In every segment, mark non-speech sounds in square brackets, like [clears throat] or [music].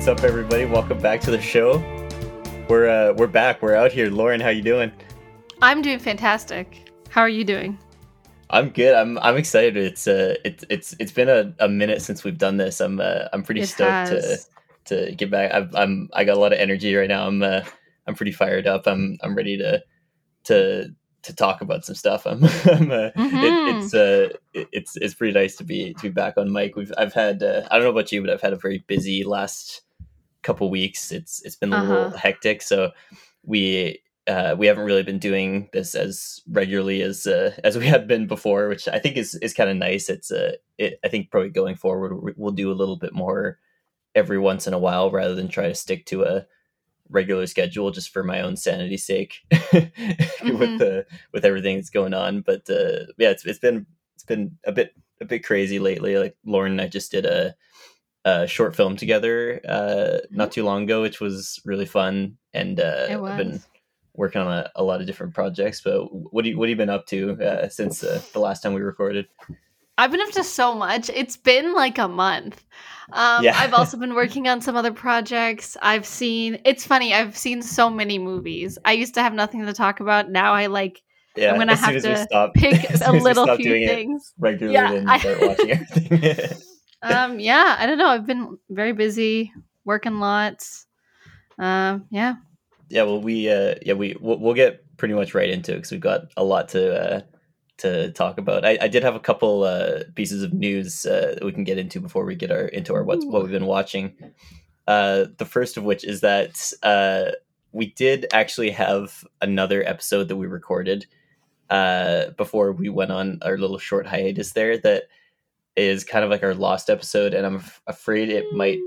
what's up, everybody? Welcome back to the show. We're uh, we're back. We're out here. Lauren, how you doing? I'm doing fantastic. How are you doing? I'm good. I'm I'm excited. It's uh it's it's it's been a, a minute since we've done this. I'm uh, I'm pretty It stoked has. to to get back. I'm, I'm I got a lot of energy right now. I'm uh, I'm pretty fired up. I'm I'm ready to to to talk about some stuff. I'm, [laughs] I'm uh, Mhm. it, it's uh it, it's it's pretty nice to be to be back on mic. We've I've had uh, I don't know about you, but I've had a very busy last couple weeks. It's it's been a little Uh-huh. hectic. So we uh, we haven't really been doing this as regularly as uh, as we have been before, which I think is is kind of nice. It's uh, it, I think probably going forward we- we'll do a little bit more every once in a while rather than try to stick to a regular schedule just for my own sanity's sake [laughs] with the with everything that's going on. But uh, yeah, it's it's been it's been a bit a bit crazy lately. Like Lauren and I just did a, a short film together uh, not too long ago, which was really fun. And uh, I've been working on a, a lot of different projects. But what do you what have you been up to uh, since uh, the last time we recorded? I've been up to so much. It's been like a month. Um, Yeah. I've also [laughs] been working on some other projects. I've seen. It's funny. I've seen so many movies. I used to have nothing to talk about. Now I like Yeah, I'm gonna have to stop, pick [laughs] a soon as we little few things. regularly Yeah, and start watching [laughs] everything. Um, yeah, I don't know. I've been very busy working lots. Um, yeah. yeah well we uh yeah we we'll, we'll get pretty much right into it because we've got a lot to uh to talk about i, I did have a couple uh pieces of news uh that we can get into before we get our into our what's what we've been watching uh the first of which is that uh we did actually have another episode that we recorded uh before we went on our little short hiatus there that is kind of like our lost episode and i'm af- afraid it might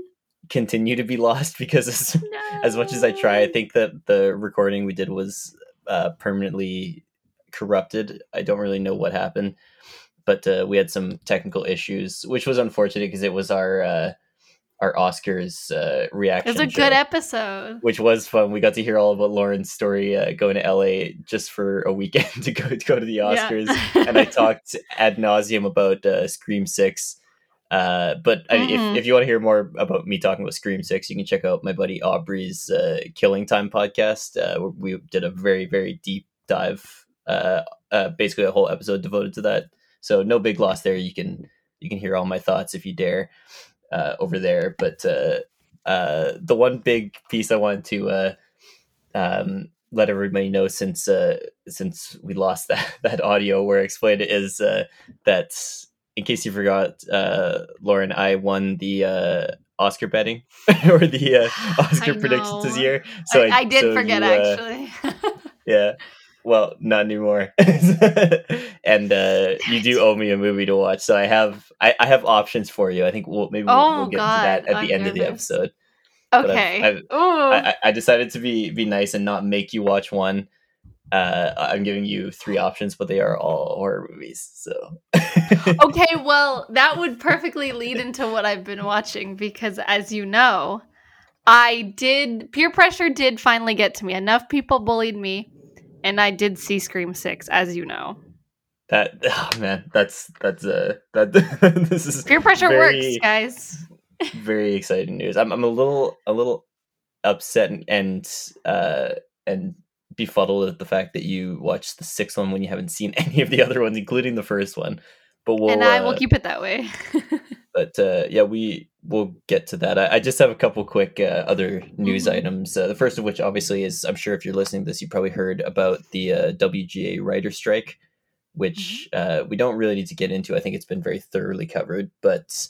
continue to be [laughs] lost because as, as much as I try, I think that the recording we did was uh, permanently corrupted. I don't really know what happened, but uh, we had some technical issues, which was unfortunate because it was our uh, our Oscars uh, It reaction. was a show, good episode. which was fun. We got to hear all about Lauren's story uh, going to LA just for a weekend [laughs] to go to go to the Yeah. Oscars, [laughs] and I talked ad nauseum about uh, Scream Six. Uh, but I mean, Mhm. if, if you want to hear more about me talking about Scream Six, you can check out my buddy Aubrey's uh, Killing Time podcast. Uh, we did a very very deep dive, uh, uh, basically a whole episode devoted to that. So no big loss there. You can you can hear all my thoughts if you dare uh, over there. But uh, uh, the one big piece I wanted to uh, um, let everybody know since uh, since we lost [laughs] that that audio where I explained it is uh, that in case you forgot, uh, Lauren, I won the uh, Oscar betting [laughs] or the uh, [gasps] Oscar predictions this year. I, I did so forget you, actually. [laughs] yeah. Well, not anymore. [laughs] and uh, you do owe me a movie to watch, so I have I, I have options for you. I think we'll maybe we'll, Oh, we'll get God, into that at I'm the end of the nervous. episode. I've- okay. I've- I, I- I decided to be be nice and not make you watch one. Uh, I'm giving you three options, but they are all horror movies. So [laughs] okay, well, that would perfectly lead into what I've been watching because, as you know, I did peer pressure did finally get to me. Enough people bullied me, and I did see Scream Six, as you know. that [laughs] oh man, that's that's uh that [laughs] this is Peer pressure very- works, guys. very exciting news. I'm I'm a little a little upset and and uh and befuddled at the fact that you watched the sixth one when you haven't seen [laughs] any of the other ones, including the first one. But we'll and I will uh, keep it that way. But uh, yeah, we will get to that. I, I just have a couple quick uh, other news Mhm. items. Uh, the first of which, obviously, is I'm sure if you're listening to this, you probably heard about the uh, WGA writer strike, which uh, we don't really need to get into. I think it's been very thoroughly covered, but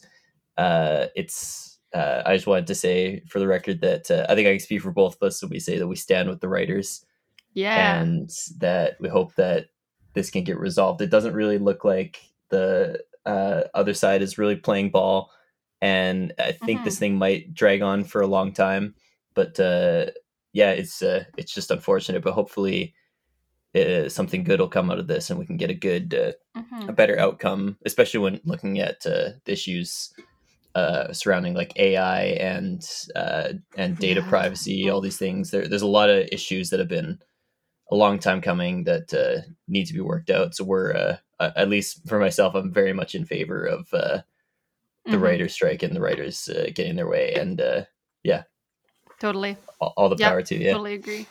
uh, it's. Uh, I just wanted to say, for the record, that uh, I think I can speak for both of us. when we say that we stand with the writers yeah. and that we hope that this can get resolved. It doesn't really look like the uh, other side is really playing ball, and I think this thing might drag on for a long time. But uh, yeah, it's uh, it's just unfortunate. But hopefully, uh, something good will come out of this, and we can get a good, uh, Mhm. a better outcome, especially when looking at uh, the issues. Uh, surrounding like AI and uh, and data Yeah. privacy, all these things. There, there's a lot of issues that have been a long time coming that uh, need to be worked out. So we're uh, at least for myself, I'm very much in favor of uh, the Mhm. writers' strike and the writers uh, getting their way. And uh, yeah, Totally. all, all the Yep, power to you. Yeah. Totally agree.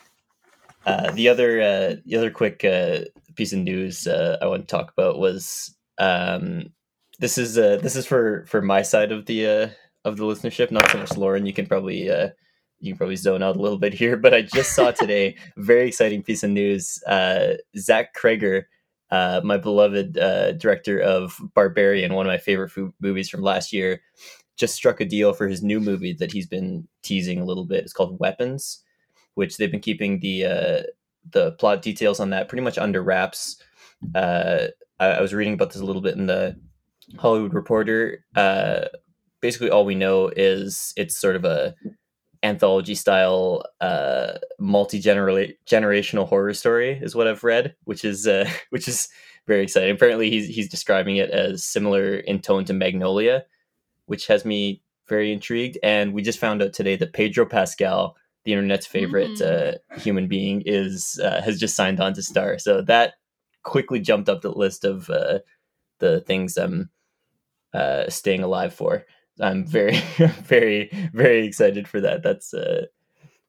Uh, the other uh, the other quick uh, piece of news uh, I want to talk about was um, this is uh, this is for for my side of the uh, of the listenership, not so much Lauren. You can probably uh, you can probably zone out a little bit here, [laughs] but I just saw today very exciting piece of news. Uh, Zach Cregger, uh, my beloved uh, director of Barbarian, one of my favorite movies from last year, just struck a deal for his new movie that he's been teasing a little bit. It's called Weapons, which they've been keeping the uh, the plot details on that pretty much under wraps. Uh, I, I was reading about this a little bit in the Hollywood Reporter. Uh, basically, all we know is it's sort of a anthology style uh multi generational horror story is what i've read which is uh [laughs] which is very exciting. Apparently he's he's describing it as similar in tone to magnolia which has me very intrigued. And we just found out today that pedro pascal the internet's favorite Mm. uh human being is uh, has just signed on to star. So that quickly jumped up the list of uh the things i'm uh staying alive for I'm very, [laughs] very, very excited for that. That's uh,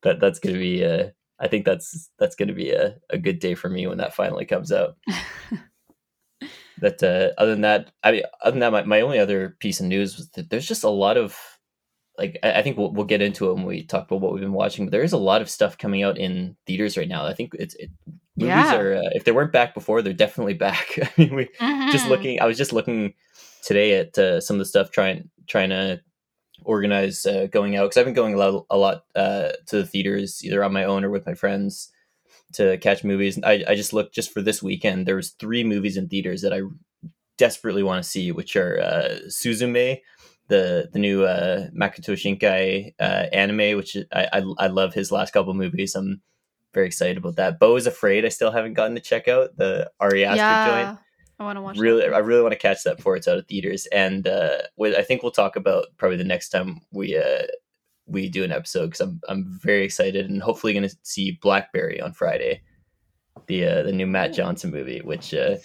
that that's gonna be. Uh, I think that's that's gonna be a, a good day for me when that finally comes out. [laughs] but uh, other than that, I mean, other than that, my, my only other piece of news was that there's just a lot of like I, I think we'll, we'll get into it when we talk about what we've been watching. But there is a lot of stuff coming out in theaters right now. I think it's it, movies Yeah. are uh, if they weren't back before, they're definitely [laughs] back. I mean, we just Mhm. looking i was just looking today at uh, some of the stuff trying trying to organize uh, going out because i've been going a lot, a lot uh, to the theaters either on my own or with my friends to catch movies. I, I just looked just for this weekend there was three movies in theaters that i desperately want to see which are uh, suzume the the new uh, makoto shinkai uh, anime which I, I i love his last couple movies. I'm very excited about that. Beau is afraid i still haven't gotten to check out the ari aster joint. yeah. I want to watch. really that. i really want to catch that before it's out of theaters and uh with, i think we'll talk about probably the next time we uh we do an episode because i'm i'm very excited and hopefully going to see blackberry on friday the uh the new matt johnson movie which uh,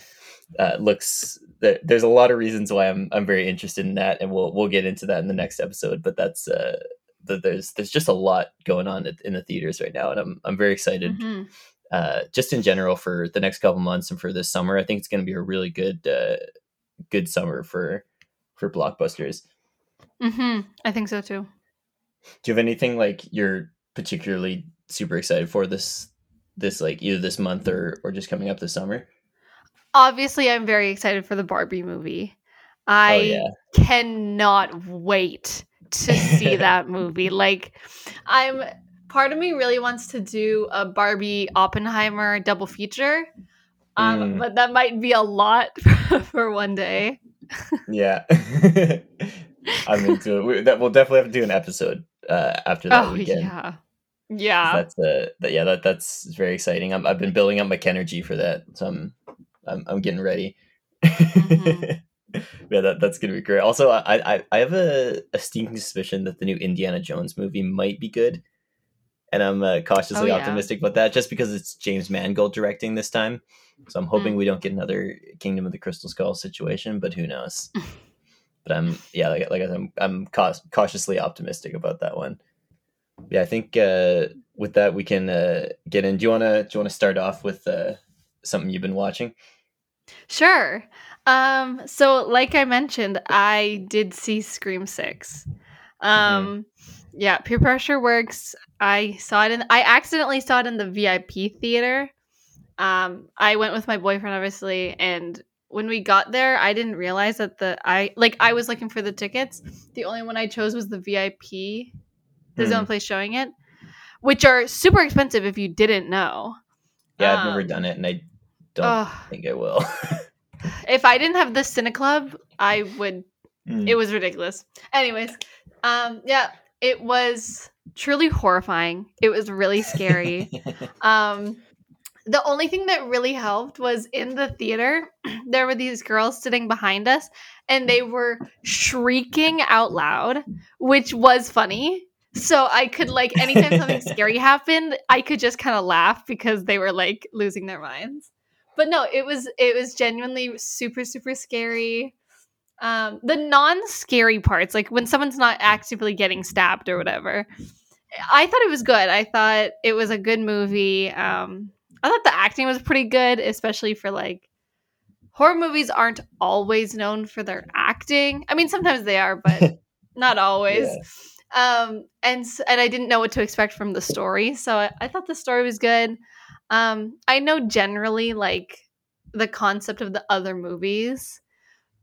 uh looks there, there's a lot of reasons why i'm i'm very interested in that and we'll we'll get into that in the next episode but that's uh the, there's there's just a lot going on in the theaters right now and i'm i'm very excited Mhm. Uh, just in general for the next couple months and for this summer. I think it's going to be a really good uh, good summer for for blockbusters. Mhm. I think so too. Do you have anything like you're particularly super excited for this this like either this month or or just coming up this summer? Obviously, I'm very excited for the Barbie movie. I oh yeah, cannot wait to see [laughs] that movie. Like, I'm part of me really wants to do a Barbie Oppenheimer double feature, um, Mm. but that might be a lot [laughs] for one day. yeah. [laughs] I'm into it. We, that we'll definitely have to do an episode uh, after that Oh weekend. yeah, yeah. That's uh, that, yeah, that that's very exciting. I'm, I've been building up my energy for that, so I'm I'm, I'm getting ready. Mhm. [laughs] yeah, that, that's gonna be great. Also, I I, I have a, a sneaking suspicion that the new Indiana Jones movie might be good, and I'm uh, cautiously Oh, yeah. optimistic about that, just because it's James Mangold directing this time. So I'm hoping Mm. we don't get another Kingdom of the Crystal Skull situation, but who knows? [laughs] but I'm yeah, like like I said, I'm I'm cautiously optimistic about that one. Yeah, I think uh, with that we can uh, get in. Do you wanna do you wanna start off with uh, something you've been watching? Sure. Um, so like I mentioned, I did see Scream 6. Um yeah, peer pressure works. I saw it in I accidentally saw it in the VIP theater. Um I went with my boyfriend obviously and when we got there, I didn't realize that the I like I was looking for the tickets. The only one I chose was the VIP. There's the Hmm. only place showing it, which are super expensive if you didn't know. Yeah, I've never Um, done it, and I don't think I will. [laughs] if I didn't have the Cine Club, I would Mm. it was ridiculous. Anyways, um yeah, it was truly horrifying. It was really scary. [laughs] um the only thing that really helped was in the theater [clears throat] there were these girls sitting behind us and they were shrieking out loud, which was funny. So I could like anytime something [laughs] scary happened, I could just kind of laugh because they were like losing their minds. But no, it was it was genuinely super super scary. Um, the non-scary parts, like when someone's not actively getting stabbed or whatever, I thought it was good. I thought it was a good movie. Um, I thought the acting was pretty good, especially for like horror movies aren't always known for their acting. I mean, sometimes they are, but [laughs] not always. Yeah. Um, and and I didn't know what to expect from the story, so I, I thought the story was good. Um, I know generally like the concept of the other movies,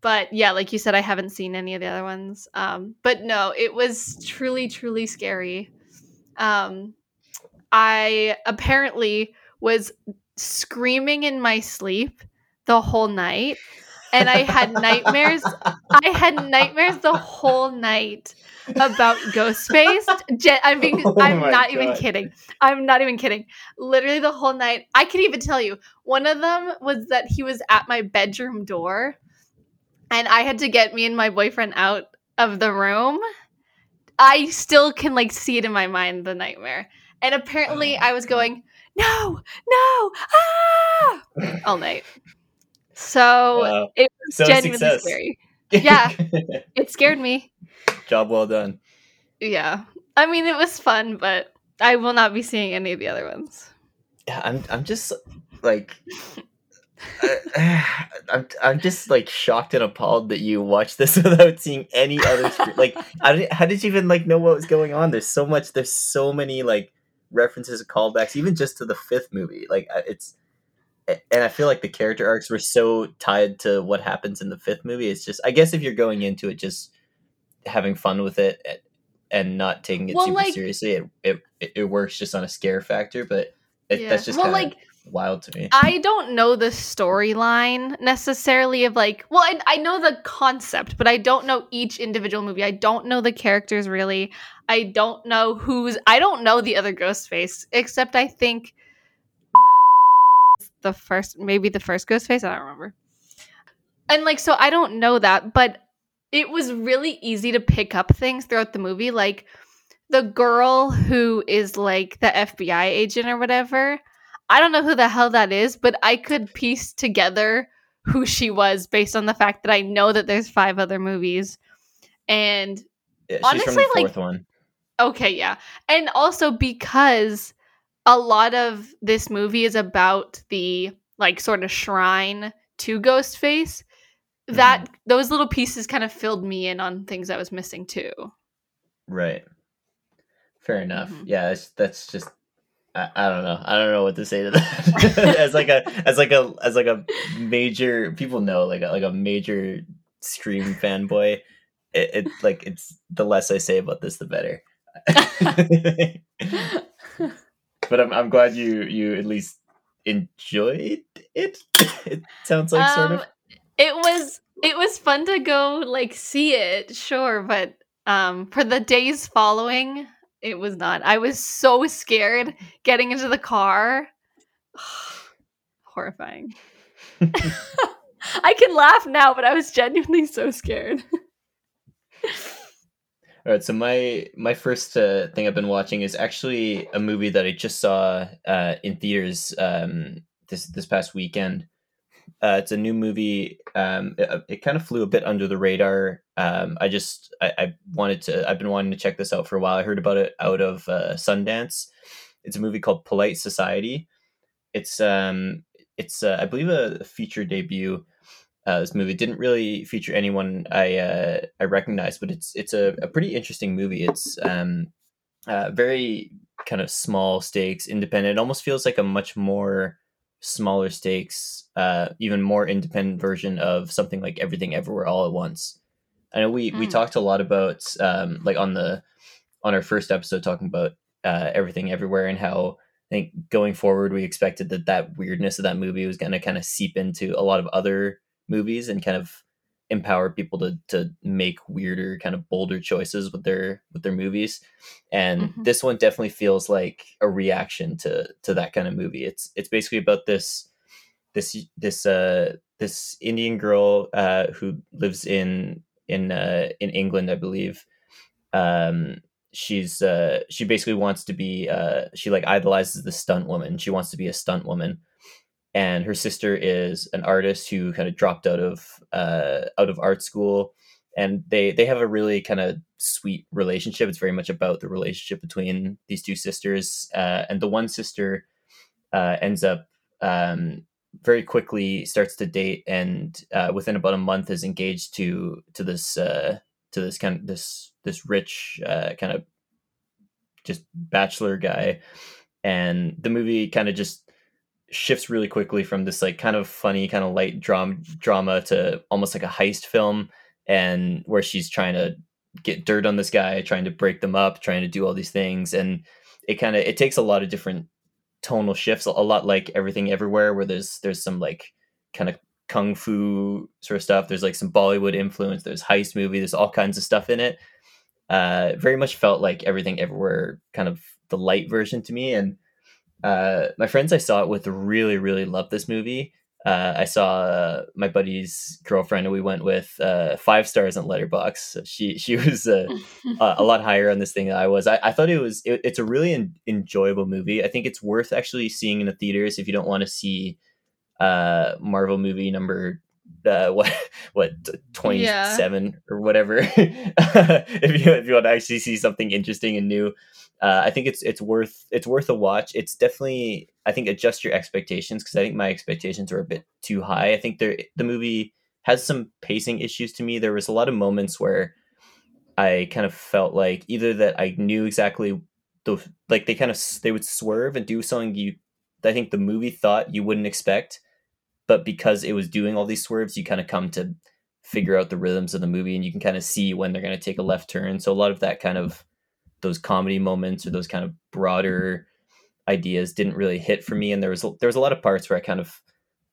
but yeah, like you said, I haven't seen any of the other ones. Um, but no, it was truly, truly scary. Um, I apparently was screaming in my sleep the whole night and I had nightmares. I had nightmares the whole night about Ghostface. I'm being [laughs] oh I'm not God. even kidding. I'm not even kidding. Literally the whole night. I can even tell you. One of them was that he was at my bedroom door and I had to get me and my boyfriend out of the room. I still can like see it in my mind the nightmare. And apparently oh I was going, "No! No! Ah!" [laughs] all night. So it was so genuinely success. scary. [laughs] Yeah, it scared me. Job well done. Yeah, I mean it was fun, but I will not be seeing any of the other ones. Yeah, I'm. I'm just like. [laughs] [sighs] I'm I'm just like shocked and appalled that you watched this [laughs] without seeing any other [laughs] like how did, how did you even like know what was going on? There's so much. There's so many like references and callbacks, even just to the fifth movie. Like it's and I feel like the character arcs were so tied to what happens in the fifth movie. It's just, I guess, if you're going into it just having fun with it eh, and not taking it well, super like, seriously, it, it it works just on a scare factor. But it, yeah. that's just well, like wild to me. I don't know the storyline necessarily of like, well, I, I know the concept, but I don't know each individual movie. I don't know the characters really. I don't know who's. I don't know the other Ghostface, except I think [laughs] the first, maybe the first Ghostface. I don't remember. And like, so I don't know that, but it was really easy to pick up things throughout the movie. Like the girl who is like the FBI agent or whatever. I don't know who the hell that is, but I could piece together who she was based on the fact that I know that there's five other movies. And yeah, honestly, like, one. Okay, yeah. And also because a lot of this movie is about the like sort of shrine to Ghostface. That mm. those little pieces kind of filled me in on things I was missing too. Right. Fair enough. Mm-hmm. Yeah, that's that's just I, I don't know. I don't know what to say to that. [laughs] as like a as like a as like a major people know like a, like a major Scream fanboy. It, it like it's the less I say about this, the better [laughs] but I'm I'm glad you you at least enjoyed it. it sounds like um, sort of. Um, it was it was fun to go like see it, sure, but um for the days following, it was not. I was so scared getting into the car. [sighs] Horrifying. [laughs] [laughs] I can laugh now, but I was genuinely so scared. [laughs] All right, so my my first uh, thing I've been watching is actually a movie that I just saw uh, in theaters um, this this past weekend. Uh, it's a new movie. Um, it, it, kind of flew a bit under the radar. Um, I just I, I, wanted to. I've been wanting to check this out for a while. I heard about it out of uh, Sundance. It's a movie called Polite Society. It's um it's uh, I believe a feature debut uh, this movie didn't really feature anyone I uh, I recognize, but it's it's a, a pretty interesting movie. It's um, uh, very kind of small stakes, independent. It almost feels like a much more smaller stakes, uh, even more independent version of something like Everything Everywhere All at Once. I know we mm. we hmm. talked a lot about um, like on the on our first episode talking about uh, Everything Everywhere and how I think going forward we expected that that weirdness of that movie was going to kind of seep into a lot of other movies and kind of empower people to to make weirder kind of bolder choices with their with their movies. And mm-hmm. this one definitely feels like a reaction to to that kind of movie. It's it's basically about this this this uh this indian girl uh who lives in in uh in england i believe. Um she's uh she basically wants to be uh she like idolizes the stunt woman. She wants to be a stunt woman and her sister is an artist who kind of dropped out of uh, out of art school, and they they have a really kind of sweet relationship. It's very much about the relationship between these two sisters, uh, and the one sister uh, ends up um, very quickly starts to date, and uh, within about a month is engaged to to this uh, to this kind of this this rich uh, kind of just bachelor guy, and the movie kind of just shifts really quickly from this like kind of funny kind of light drama drama to almost like a heist film and where she's trying to get dirt on this guy trying to break them up trying to do all these things and it kind of it takes a lot of different tonal shifts a lot like everything everywhere where there's there's some like kind of kung fu sort of stuff there's like some bollywood influence there's heist movie there's all kinds of stuff in it. Uh very much felt like everything everywhere kind of the light version to me and uh my friends i saw it with really really loved this movie uh, I saw uh, my buddy's girlfriend, and we went with uh, five stars on Letterboxd. She she [laughs] was uh, [laughs] a lot higher on this thing than I was. I, I thought it was it, it's a really en- enjoyable movie. I think it's worth actually seeing in the theaters if you don't want to see uh, Marvel movie number uh, what what twenty seven yeah. or whatever. [laughs] if you if you want to actually see something interesting and new, uh, I think it's it's worth it's worth a watch. It's definitely I think adjust your expectations because I think my expectations were a bit too high. I think there the movie has some pacing issues to me. There was a lot of moments where I kind of felt like either that I knew exactly the like they kind of they would swerve and do something you I think the movie thought you wouldn't expect, but because it was doing all these swerves, you kind of come to figure out the rhythms of the movie and you can kind of see when they're going to take a left turn. So a lot of that kind of those comedy moments or those kind of broader ideas didn't really hit for me and there was there was a lot of parts where I kind of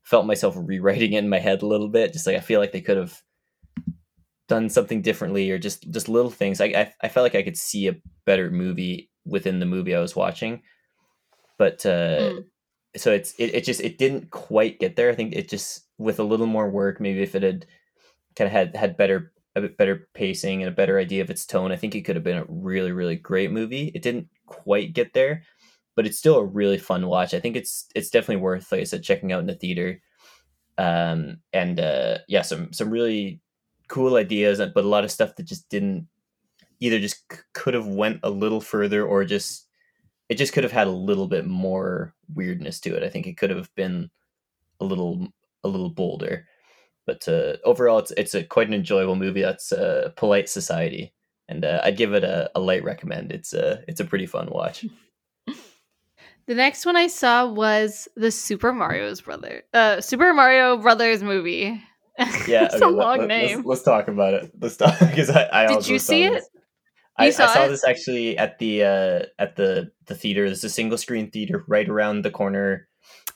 felt myself rewriting it in my head a little bit just like I feel like they could have done something differently or just just little things I, I, I felt like I could see a better movie within the movie I was watching but uh mm. So it's it, it just it didn't quite get there I think it just with a little more work maybe if it had kind of had had better a bit better pacing and a better idea of its tone, I think it could have been a really, really great movie. It didn't quite get there, but it's still a really fun watch. I think it's it's definitely worth, like I said, checking out in the theater. Um, and uh, yeah, some some really cool ideas, but a lot of stuff that just didn't either just c- could have went a little further or just it just could have had a little bit more weirdness to it. I think it could have been a little a little bolder. But uh, overall, it's it's a quite an enjoyable movie. That's uh, Polite Society, and uh, I'd give it a, a light recommend. It's a it's a pretty fun watch. [laughs] The next one I saw was the Super Mario's brother, uh, Super Mario Brothers movie. [laughs] Yeah, it's okay, a long let, name. Let's, let's, talk about it. Let's talk [laughs] because I, I did you see it? I, saw, I saw this actually at the uh, at the the theater. There's a single screen theater right around the corner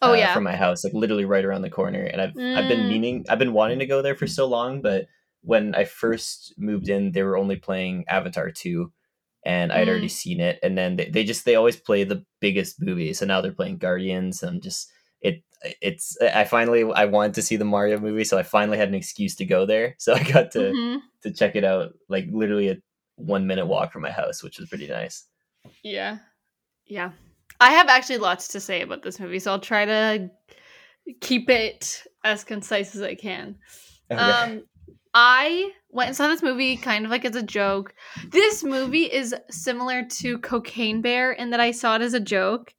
Oh uh, yeah, from my house, like literally right around the corner. And I've mm. I've been mm. meaning, I've been wanting to go there for so long, but when I first moved in, they were only playing Avatar two, and I'd mm. already seen it. And then they, they just they always play the biggest movies, so now they're playing Guardians. And I'm just it it's I finally I wanted to see the Mario movie, so I finally had an excuse to go there. [laughs] So I got to mm-hmm. to check it out, like literally a one minute walk from my house, which was pretty nice. Yeah, yeah. I have actually lots to say about this movie, so I'll try to keep it as concise as I can. Okay. Um, I went and saw this movie kind of like as a joke. This movie is similar to Cocaine Bear in that I saw it as a joke,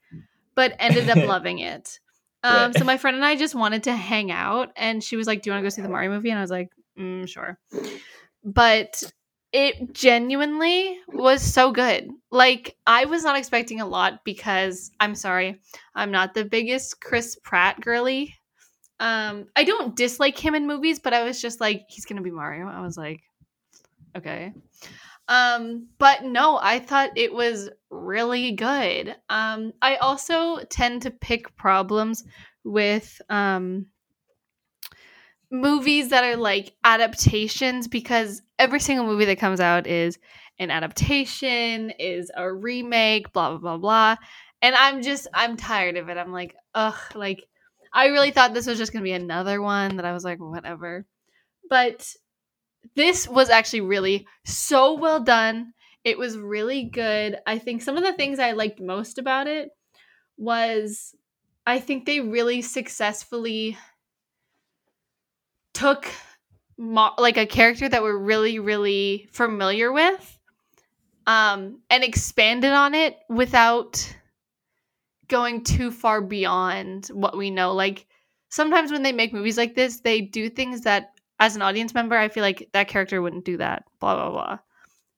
but ended up [laughs] loving it. Um, right. So my friend and I just wanted to hang out, and she was like, "Do you want to go see the Mario movie?" And I was like, mm, "Sure." But it genuinely was so good. Like I was not expecting a lot because I'm sorry, I'm not the biggest Chris Pratt girly. Um, I don't dislike him in movies, but I was just like, he's gonna be Mario. I was like, okay. Um, but no, I thought it was really good. Um, I also tend to pick problems with um movies that are like adaptations because every single movie that comes out is an adaptation, is a remake, blah blah blah blah. And I'm just I'm tired of it. I'm like, ugh, like I really thought this was just gonna be another one that I was like, whatever. But this was actually really so well done. It was really good. I think some of the things I liked most about it was I think they really successfully took mo- like a character that we're really really familiar with um and expanded on it without going too far beyond what we know. Like sometimes when they make movies like this they do things that as an audience member i feel like that character wouldn't do that blah blah blah.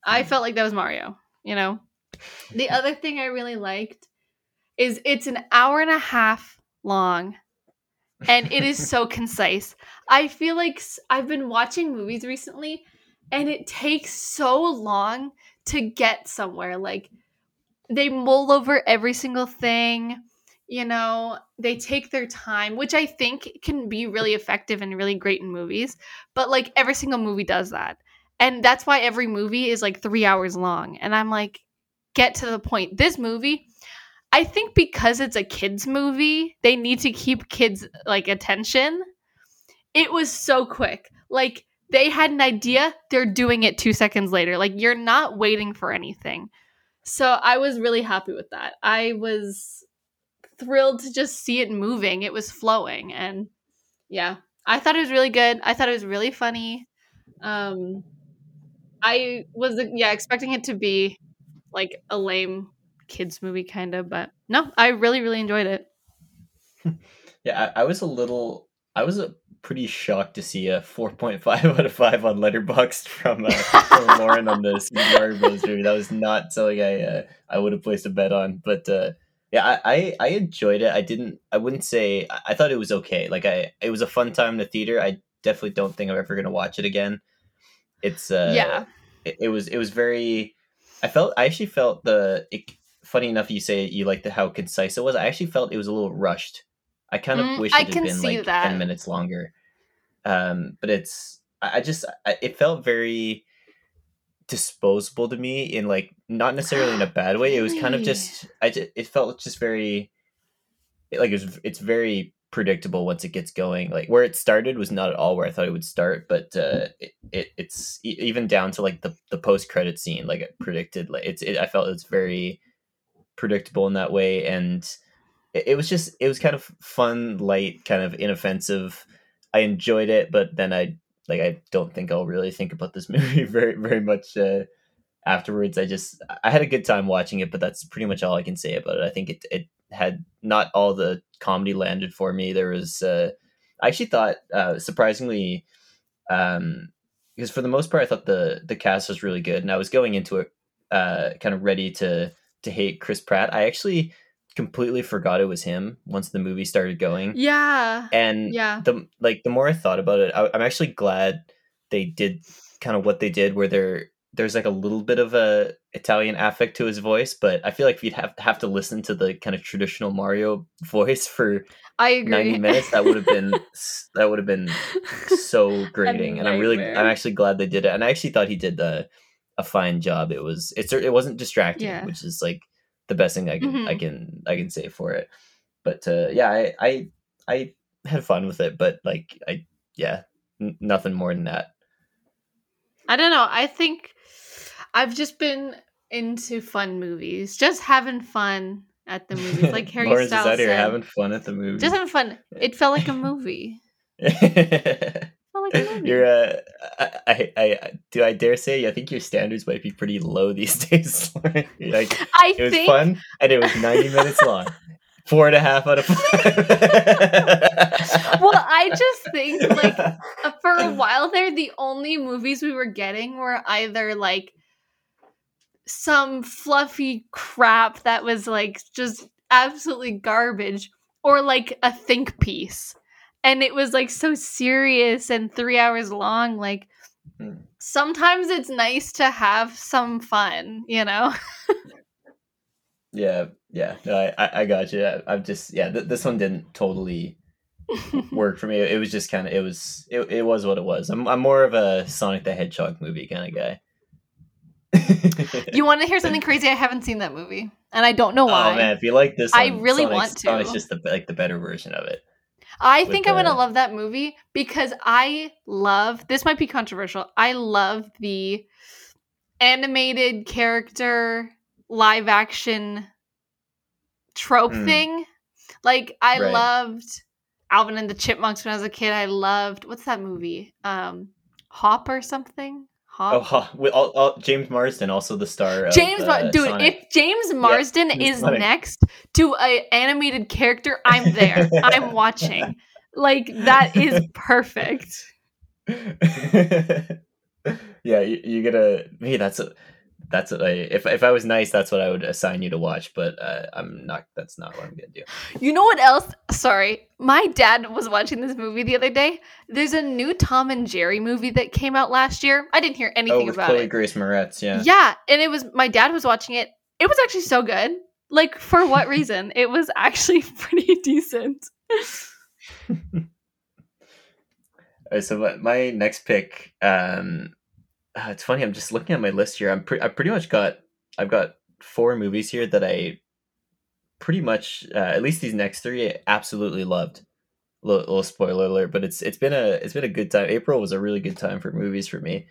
I felt like that was mario you know? The other thing i really liked is it's an hour and a half long and it is so concise. I feel like I've been watching movies recently and it takes so long to get somewhere. Like they mull over every single thing, you know, they take their time, which I think can be really effective and really great in movies. But like every single movie does that. And that's why every movie is like three hours long. And I'm like, get to the point. This movie, I think because it's a kids movie, they need to keep kids like attention. It was so quick. Like they had an idea, they're doing it 2 seconds later. Like you're not waiting for anything. So I was really happy with that. I was thrilled to just see it moving. It was flowing and yeah, I thought it was really good. I thought it was really funny. Um I was yeah, expecting it to be like a lame kids movie kind of, but no, I really really enjoyed it. [laughs] Yeah, I, I was a little. I was a pretty shocked to see a 4.5 [laughs] out of 5 on Letterboxd from, uh, from [laughs] Lauren on the Super Mario Bros. movie. That was not something I uh, I would have placed a bet on. But uh, yeah, I, I I enjoyed it. I didn't. I wouldn't say. I, I thought it was okay. Like I, it was a fun time in the theater. I definitely don't think I'm ever gonna watch it again. It's uh, yeah. it, it was it was very i felt i actually felt the it, funny enough you say you like the how concise it was i actually felt it was a little rushed i kind of Mm, wish I it had been like that. 10 minutes longer um but it's i, I just I, it felt very disposable to me in like not necessarily in a [gasps] bad way it was kind of just i just, it felt just very like it's it's very predictable once it gets going. Like where it started was not at all where I thought it would start, but uh, it, it it's even down to like the the post credit scene. Like it predicted, like it's it, I felt it's very predictable in that way, and it, was just it was kind of fun, light, kind of inoffensive. I enjoyed it, but then I like I don't think I'll really think about this [laughs] movie very very much. Uh, afterwards i just i had a good time watching it but that's pretty much all i can say about it i think it, it had not all the comedy landed for me there was uh i actually thought uh surprisingly um because for the most part i thought the the cast was really good and i was going into it uh kind of ready to to hate chris pratt i actually completely forgot it was him once the movie started going Yeah. and Yeah. the like the more I thought about it, I, I'm actually glad they did kind of what they did, where there there's like a little bit of a Italian affect to his voice, but I feel like if you'd have have to listen to the kind of traditional Mario voice for I agree. 90 minutes, that would have been [laughs] that would have been so grating. And I'm really. I'm actually glad they did it, and I actually thought he did a a fine job. It was it's it wasn't distracting, Yeah. which is like the best thing I can I Mhm. can I can say for it. But uh, yeah, I I I had fun with it, but like I yeah, n- nothing more than that. I don't know. I think I've just been into fun movies, just having fun at the movies, like [laughs] Harry Styles is out here having fun at the movie. just having fun. It felt like a movie. [laughs] It felt like a movie. You're [laughs] uh, I, I, I, do I dare say? I think your standards might be pretty low these [laughs] days. [laughs] Like I it was think fun and it was 90 minutes long. Four and a half out of five. well, I just think like uh, for a while there, the only movies we were getting were either like some fluffy crap that was like just absolutely garbage, or like a think piece, and it was like so serious and three hours long. Like Hmm. sometimes it's nice to have some fun, you know. [laughs] yeah, yeah. No, I, I, I got you. I, I'm just yeah. Th- this one didn't totally [laughs] work for me. It was just kind of it was it, it was what it was. I'm I'm more of a Sonic the Hedgehog movie kind of guy. you want to hear [laughs] something crazy? I haven't seen that movie, and I don't know why. Oh man, if you like this, I really Sonic's- want to. Sonic's just the like the better version of it. I think I'm gonna love that movie because I love this might be controversial. I love the animated character live action trope Hmm. thing. Like I Right. loved Alvin and the Chipmunks when I was a kid. I loved what's that movie? Um, Hop or something. Oh, with all, all, James Marsden, also the star. Of, James, Mar- uh, dude, Sonic. if James Marsden is Sonic. next to a animated character, I'm there. [laughs] I'm watching. Like that is perfect. [laughs] yeah, you, you gotta. Me, that's a. That's a, if if I was nice, that's what I would assign you to watch. But uh, I'm not. That's not what I'm gonna do. You know what else? Sorry, my dad was watching this movie the other day. There's a new Tom and Jerry movie that came out last year. I didn't hear Oh, anything with about Chloe it. Grace Moretz. Yeah. Yeah, and it was my dad was watching it. It was actually so good. Like for what [laughs] reason? It was actually [laughs] pretty decent. [laughs] Uh, so my, my next pick, um, uh, it's funny. I'm just looking at my list here. I'm pre- I pretty much got I've got four movies here that I pretty much uh, at least these next three I absolutely loved. Little, little spoiler alert, but it's it's been a it's been a good time. April was a really good time for movies for me,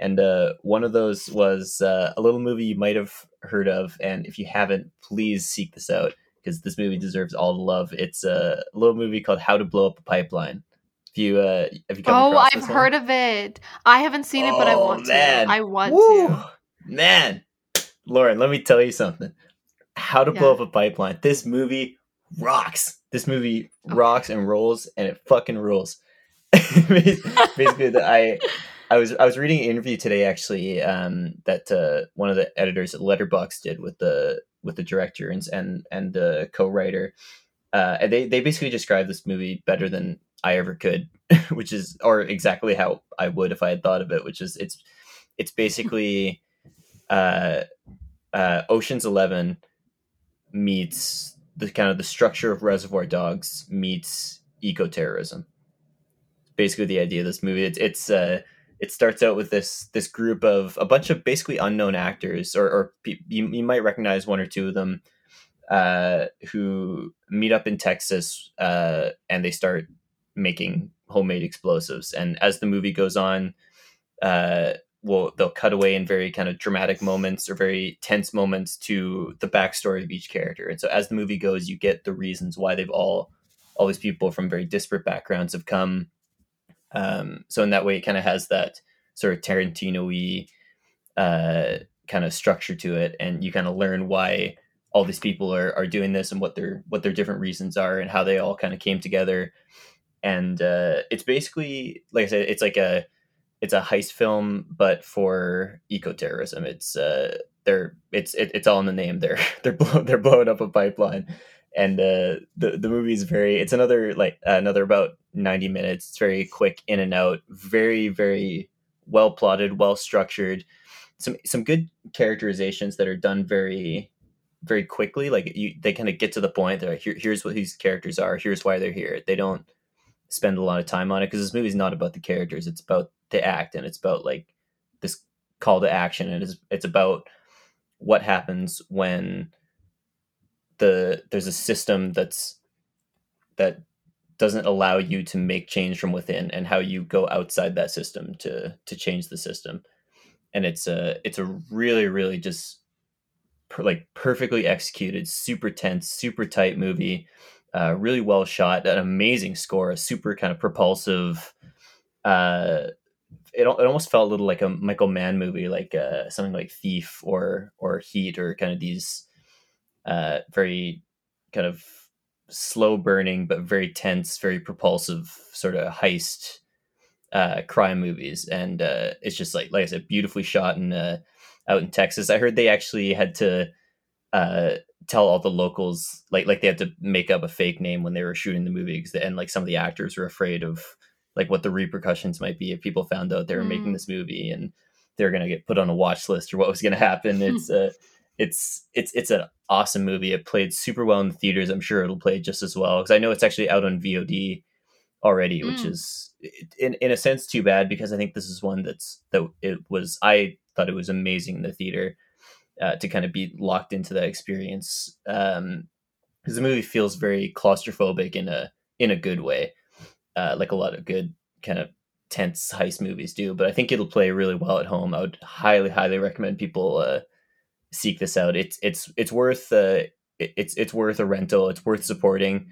and uh, one of those was uh, a little movie you might have heard of, and if you haven't, please seek this out because this movie deserves all the love. It's a little movie called How to Blow Up a Pipeline. If you uh, have you come Oh, I've this one? heard of it. I haven't seen it, but I Oh, want man. to. I want Woo! to. Man, Lauren, let me tell you something. How to blow up a pipeline. This movie rocks. This movie Okay. rocks and rolls, and it fucking rules. [laughs] Basically, the, I I was I was reading an interview today actually um, that uh, one of the editors at Letterboxd did with the with the director and and and the co-writer, uh, and they they basically described this movie better than I ever could, [laughs] which is or exactly how I would if I had thought of it, which is it's it's basically uh, uh, Ocean's Eleven meets the kind of the structure of Reservoir Dogs meets eco terrorism. Basically, the idea of this movie it's it's uh, it starts out with this this group of a bunch of basically unknown actors, or, or pe- you you might recognize one or two of them, uh, who meet up in Texas, uh, and they start making homemade explosives. And as the movie goes on, uh, will they'll cut away in very kind of dramatic moments or very tense moments to the backstory of each character. And so as the movie goes, you get the reasons why they've all all these people from very disparate backgrounds have come. Um, so in that way, it kind of has that sort of Tarantino-y uh, kind of structure to it, and you kind of learn why all these people are, are doing this and what their what their different reasons are and how they all kind of came together. And uh, it's basically like I said, it's like a it's a heist film, but for eco terrorism. It's uh, they're it's it, it's all in the name. [laughs] They're they're blow, they're blowing up a pipeline, and uh, the the movie is very. It's another like another about ninety minutes. It's very quick in and out. Very very well plotted, well structured. Some some good characterizations that are done very very quickly. Like you, they kind of get to the point. They're like, Here, here's what these characters are. Here's why they're here. They don't spend a lot of time on it because this movie's not about the characters. It's about the act and it's about like this call to action and it's it's about what happens when the there's a system that's that doesn't allow you to make change from within and how you go outside that system to to change the system and it's a it's a really really just per, like perfectly executed super tense super tight movie uh, really well shot an amazing score a super kind of propulsive uh it, it almost felt a little like a michael mann movie like uh something like thief or or heat or kind of these uh very kind of slow burning but very tense very propulsive sort of heist uh crime movies. And uh it's just like like i said beautifully shot in uh out in texas. I heard they actually had to uh tell all the locals like like they had to make up a fake name when they were shooting the movie and like some of the actors were afraid of like what the repercussions might be if people found out they were making Mm. this movie and they're going to get put on a watch list or what was going to happen [laughs] it's uh it's it's it's an awesome movie it played super well in the theaters i'm sure it'll play just as well because i know it's actually out on vod already which Mm. is in in a sense too bad because i think this is one that's that it was i thought it was amazing in the theater uh, to kind of be locked into that experience um because the movie feels very claustrophobic in a in a good way uh like a lot of good kind of tense heist movies do but i think it'll play really well at home i would highly highly recommend people uh seek this out it's it's it's worth uh it's it's worth a rental. It's worth supporting.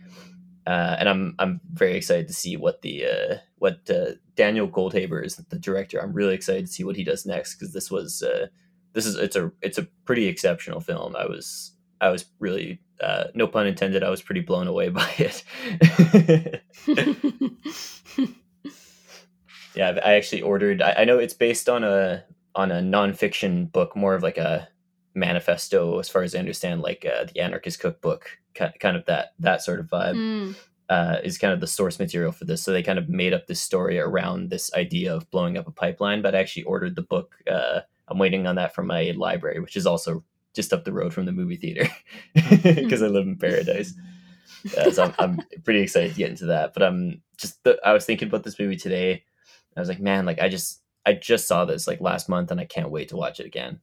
Uh, and I'm I'm very excited to see what the uh, what uh, Daniel Goldhaber is the director. I'm really excited to see what he does next because this was uh, this is it's a it's a pretty exceptional film. I was I was really uh, no pun intended. I was pretty blown away [laughs] by it. [laughs] yeah, I actually ordered. I, I know it's based on a on a nonfiction book, more of like a manifesto, as far as I understand, like uh, the Anarchist Cookbook, kind of that that sort of vibe. Mm. Uh, is kind of the source material for this. So they kind of made up this story around this idea of blowing up a pipeline. But I actually ordered the book. Uh, I'm waiting on that from my library, which is also just up the road from the movie theater [laughs] because I live in Paradise. Uh, so I'm, I'm, pretty excited to get into that. But I'm just the, I was thinking about this movie today. I was like, man, like I just I just saw this like last month, and I can't wait to watch it again.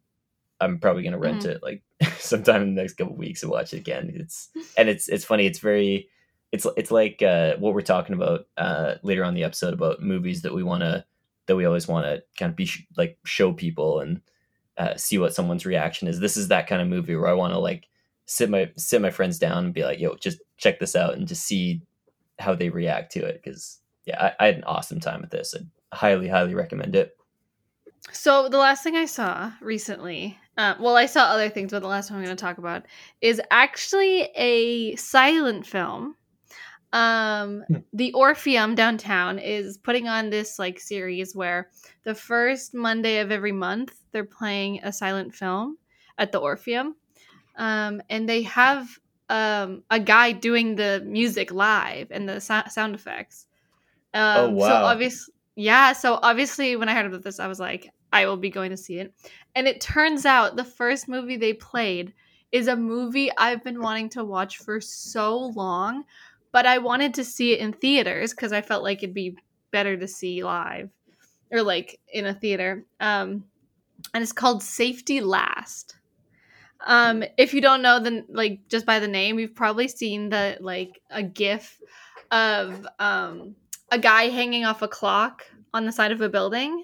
I'm probably gonna rent mm-hmm. it like [laughs] sometime in the next couple weeks and watch it again. It's and it's it's funny. It's very it's it's like uh, what we're talking about uh, later on the episode about movies that we want to that we always want to kind of be sh- like show people and uh, see what someone's reaction is. This is that kind of movie where I want to like sit my sit my friends down and be like, "Yo, just check this out," and just see how they react to it. Because yeah, I, I, had an awesome time with this. I highly highly recommend it. So the last thing I saw recently uh, well, I saw other things, but the last one I'm going to talk about is actually a silent film. Um, hmm. the Orpheum downtown is putting on this like series where the first Monday of every month they're playing a silent film at the Orpheum, um, and they have um, a guy doing the music live and the so- sound effects. Oh, um, oh wow! So obviously, yeah. So obviously, when I heard about this, I was like, I will be going to see it. And it turns out the first movie they played is a movie I've been wanting to watch for so long, but I wanted to see it in theaters because I felt like it'd be better to see live or like in a theater. Um, and it's called Safety Last. Um, if you don't know, then like just by the name, you've probably seen the like a GIF of um a guy hanging off a clock on the side of a building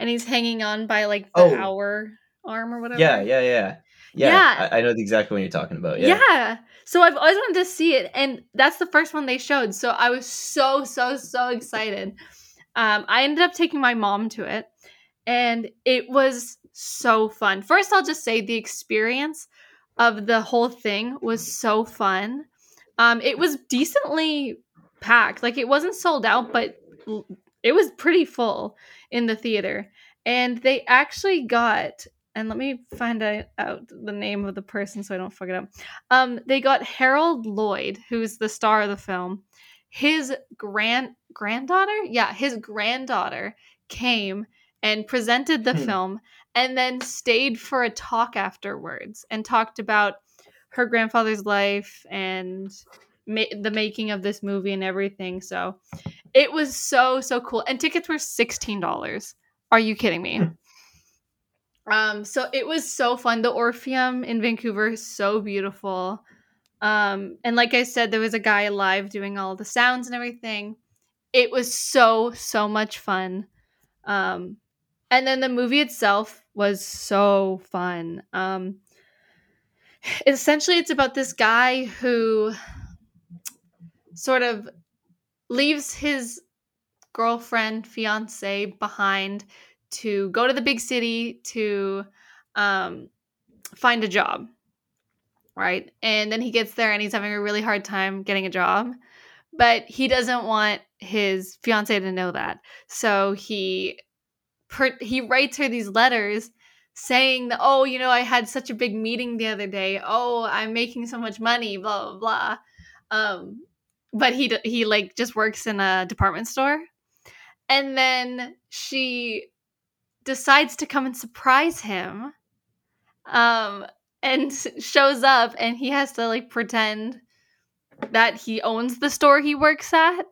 and he's hanging on by like the oh. hour arm or whatever. Yeah, yeah, yeah. Yeah, yeah. I, I, know exactly what you're talking about. Yeah. yeah. So I've always wanted to see it, and that's the first one they showed. So I was so, so, so excited. Um, I ended up taking my mom to it, and it was so fun. First, I'll just say the experience of the whole thing was so fun. Um, it was decently packed. Like it wasn't sold out, but it was pretty full in the theater. And they actually got, and let me find out the name of the person so I don't fuck it up. Um, they got Harold Lloyd, who's the star of the film. His grand granddaughter, yeah, his granddaughter came and presented the hmm. film and then stayed for a talk afterwards and talked about her grandfather's life and ma- the making of this movie and everything. So it was so so cool, and tickets were sixteen dollars. Are you kidding me? Um, so it was so fun. The Orpheum in Vancouver is so beautiful. Um, and like I said, there was a guy live doing all the sounds and everything. It was so so much fun. Um, and then the movie itself was so fun. Um, essentially, it's about this guy who sort of leaves his girlfriend, fiance behind to go to the big city to um, find a job. Right. And then he gets there and he's having a really hard time getting a job. But he doesn't want his fiance to know that. So he per- he writes her these letters saying that, oh, you know, I had such a big meeting the other day. Oh, I'm making so much money, blah, blah, blah. Um, but he he like just works in a department store and then she decides to come and surprise him um and [laughs] shows up and he has to like pretend that he owns the store he works at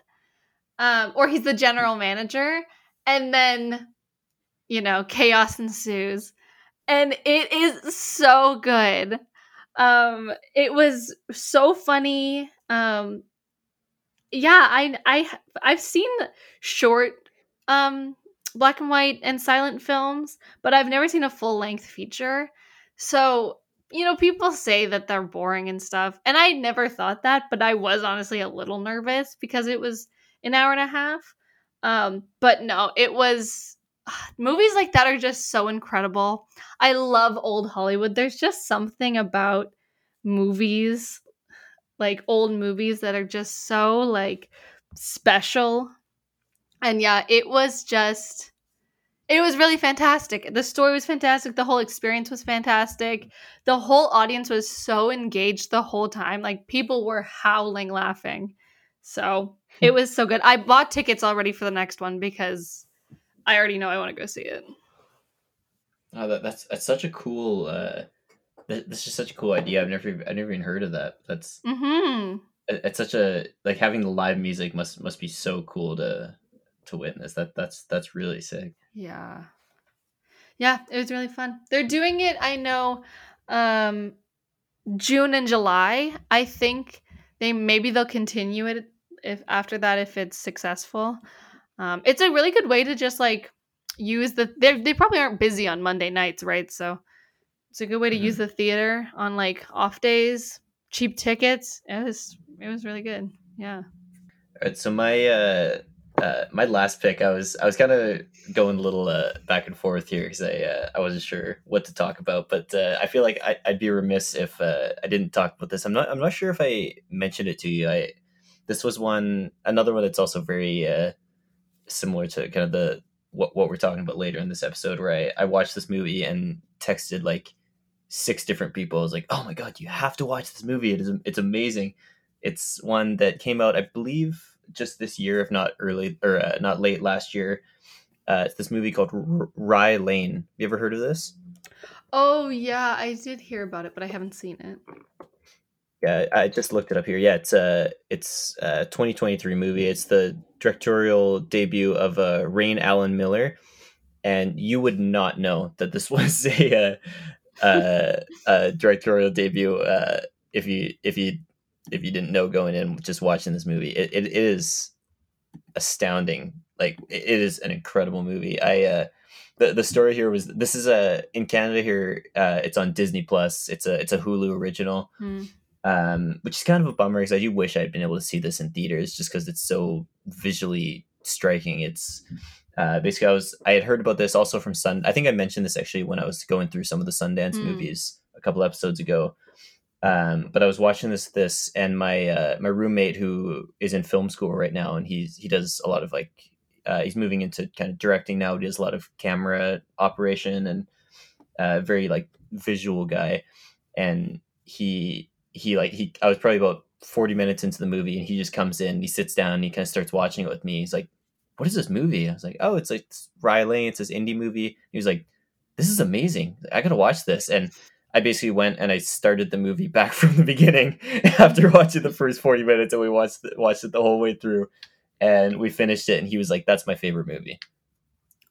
um or he's the general manager and then you know chaos ensues. And it is so good. Um it was so funny. Um yeah, I I I've seen short um black and white and silent films, but I've never seen a full length feature. So you know, people say that they're boring and stuff, and I never thought that, but I was honestly a little nervous because it was an hour and a half. Um, but no, it was [sighs] movies like that are just so incredible. I love old Hollywood. There's just something about movies, like old movies that are just so like special. And yeah, it was just it was really fantastic. The story was fantastic. The whole experience was fantastic. The whole audience was so engaged the whole time. Like people were howling laughing. So it was so good. I bought tickets already for the next one because I already know I want to go see it. Oh, that, that's that's such a cool. Uh, that's just such a cool idea. I've never I've never even heard of that. That's mm-hmm. it's such a like having the live music must must be so cool to to witness. That that's that's really sick. Yeah, yeah, it was really fun. They're doing it. I know, um, June and July. I think they maybe they'll continue it if after that if it's successful. Um, it's a really good way to just like use the they they probably aren't busy on Monday nights, right? So it's a good way to mm-hmm. use the theater on like off days, cheap tickets. It was it was really good. Yeah. All right, so my uh, uh my last pick, I was I was kind of going a little uh, back and forth here because I uh, I wasn't sure what to talk about, but uh, I feel like I, would be remiss if uh, I didn't talk about this. I'm not I'm not sure if I mentioned it to you. I this was one another one that's also very uh, similar to kind of the what what we're talking about later in this episode, where I, I watched this movie and texted like six different people. I was like, "Oh my god, you have to watch this movie! It is it's amazing." It's one that came out, I believe, just this year, if not early or uh, not late last year. Uh, it's this movie called R- Rye Lane. You ever heard of this? Oh yeah, I did hear about it, but I haven't seen it. Yeah, I just looked it up here. Yeah, it's a it's a 2023 movie. It's the directorial debut of uh, Raine Allen-Miller, and you would not know that this [laughs] was a, uh, a directorial debut uh, if you if you if you didn't know going in just watching this movie. It, it is astounding. Like it is an incredible movie. I uh, the the story here was this is a in Canada here. Uh, it's on Disney Plus. It's a it's a Hulu original. Mm um, which is kind of a bummer because I do wish I'd been able to see this in theaters just because it's so visually striking. It's uh, basically I was I had heard about this also from Sun. I think I mentioned this actually when I was going through some of the Sundance mm. movies a couple episodes ago. Um, but I was watching this this and my uh, my roommate who is in film school right now and he's he does a lot of like uh, he's moving into kind of directing now. He does a lot of camera operation and uh, very like visual guy and he he like he I was probably about 40 minutes into the movie and he just comes in, he sits down, and he kind of starts watching it with me. He's like, "What is this movie?" I was like, "Oh, it's like Rye Lane. It's this indie movie." He was like, "This is amazing. I got to watch this." And I basically went and I started the movie [laughs] back from the beginning [laughs] after watching the first 40 minutes and we watched the, watched it the whole way through and we finished it and he was like that's my favorite movie.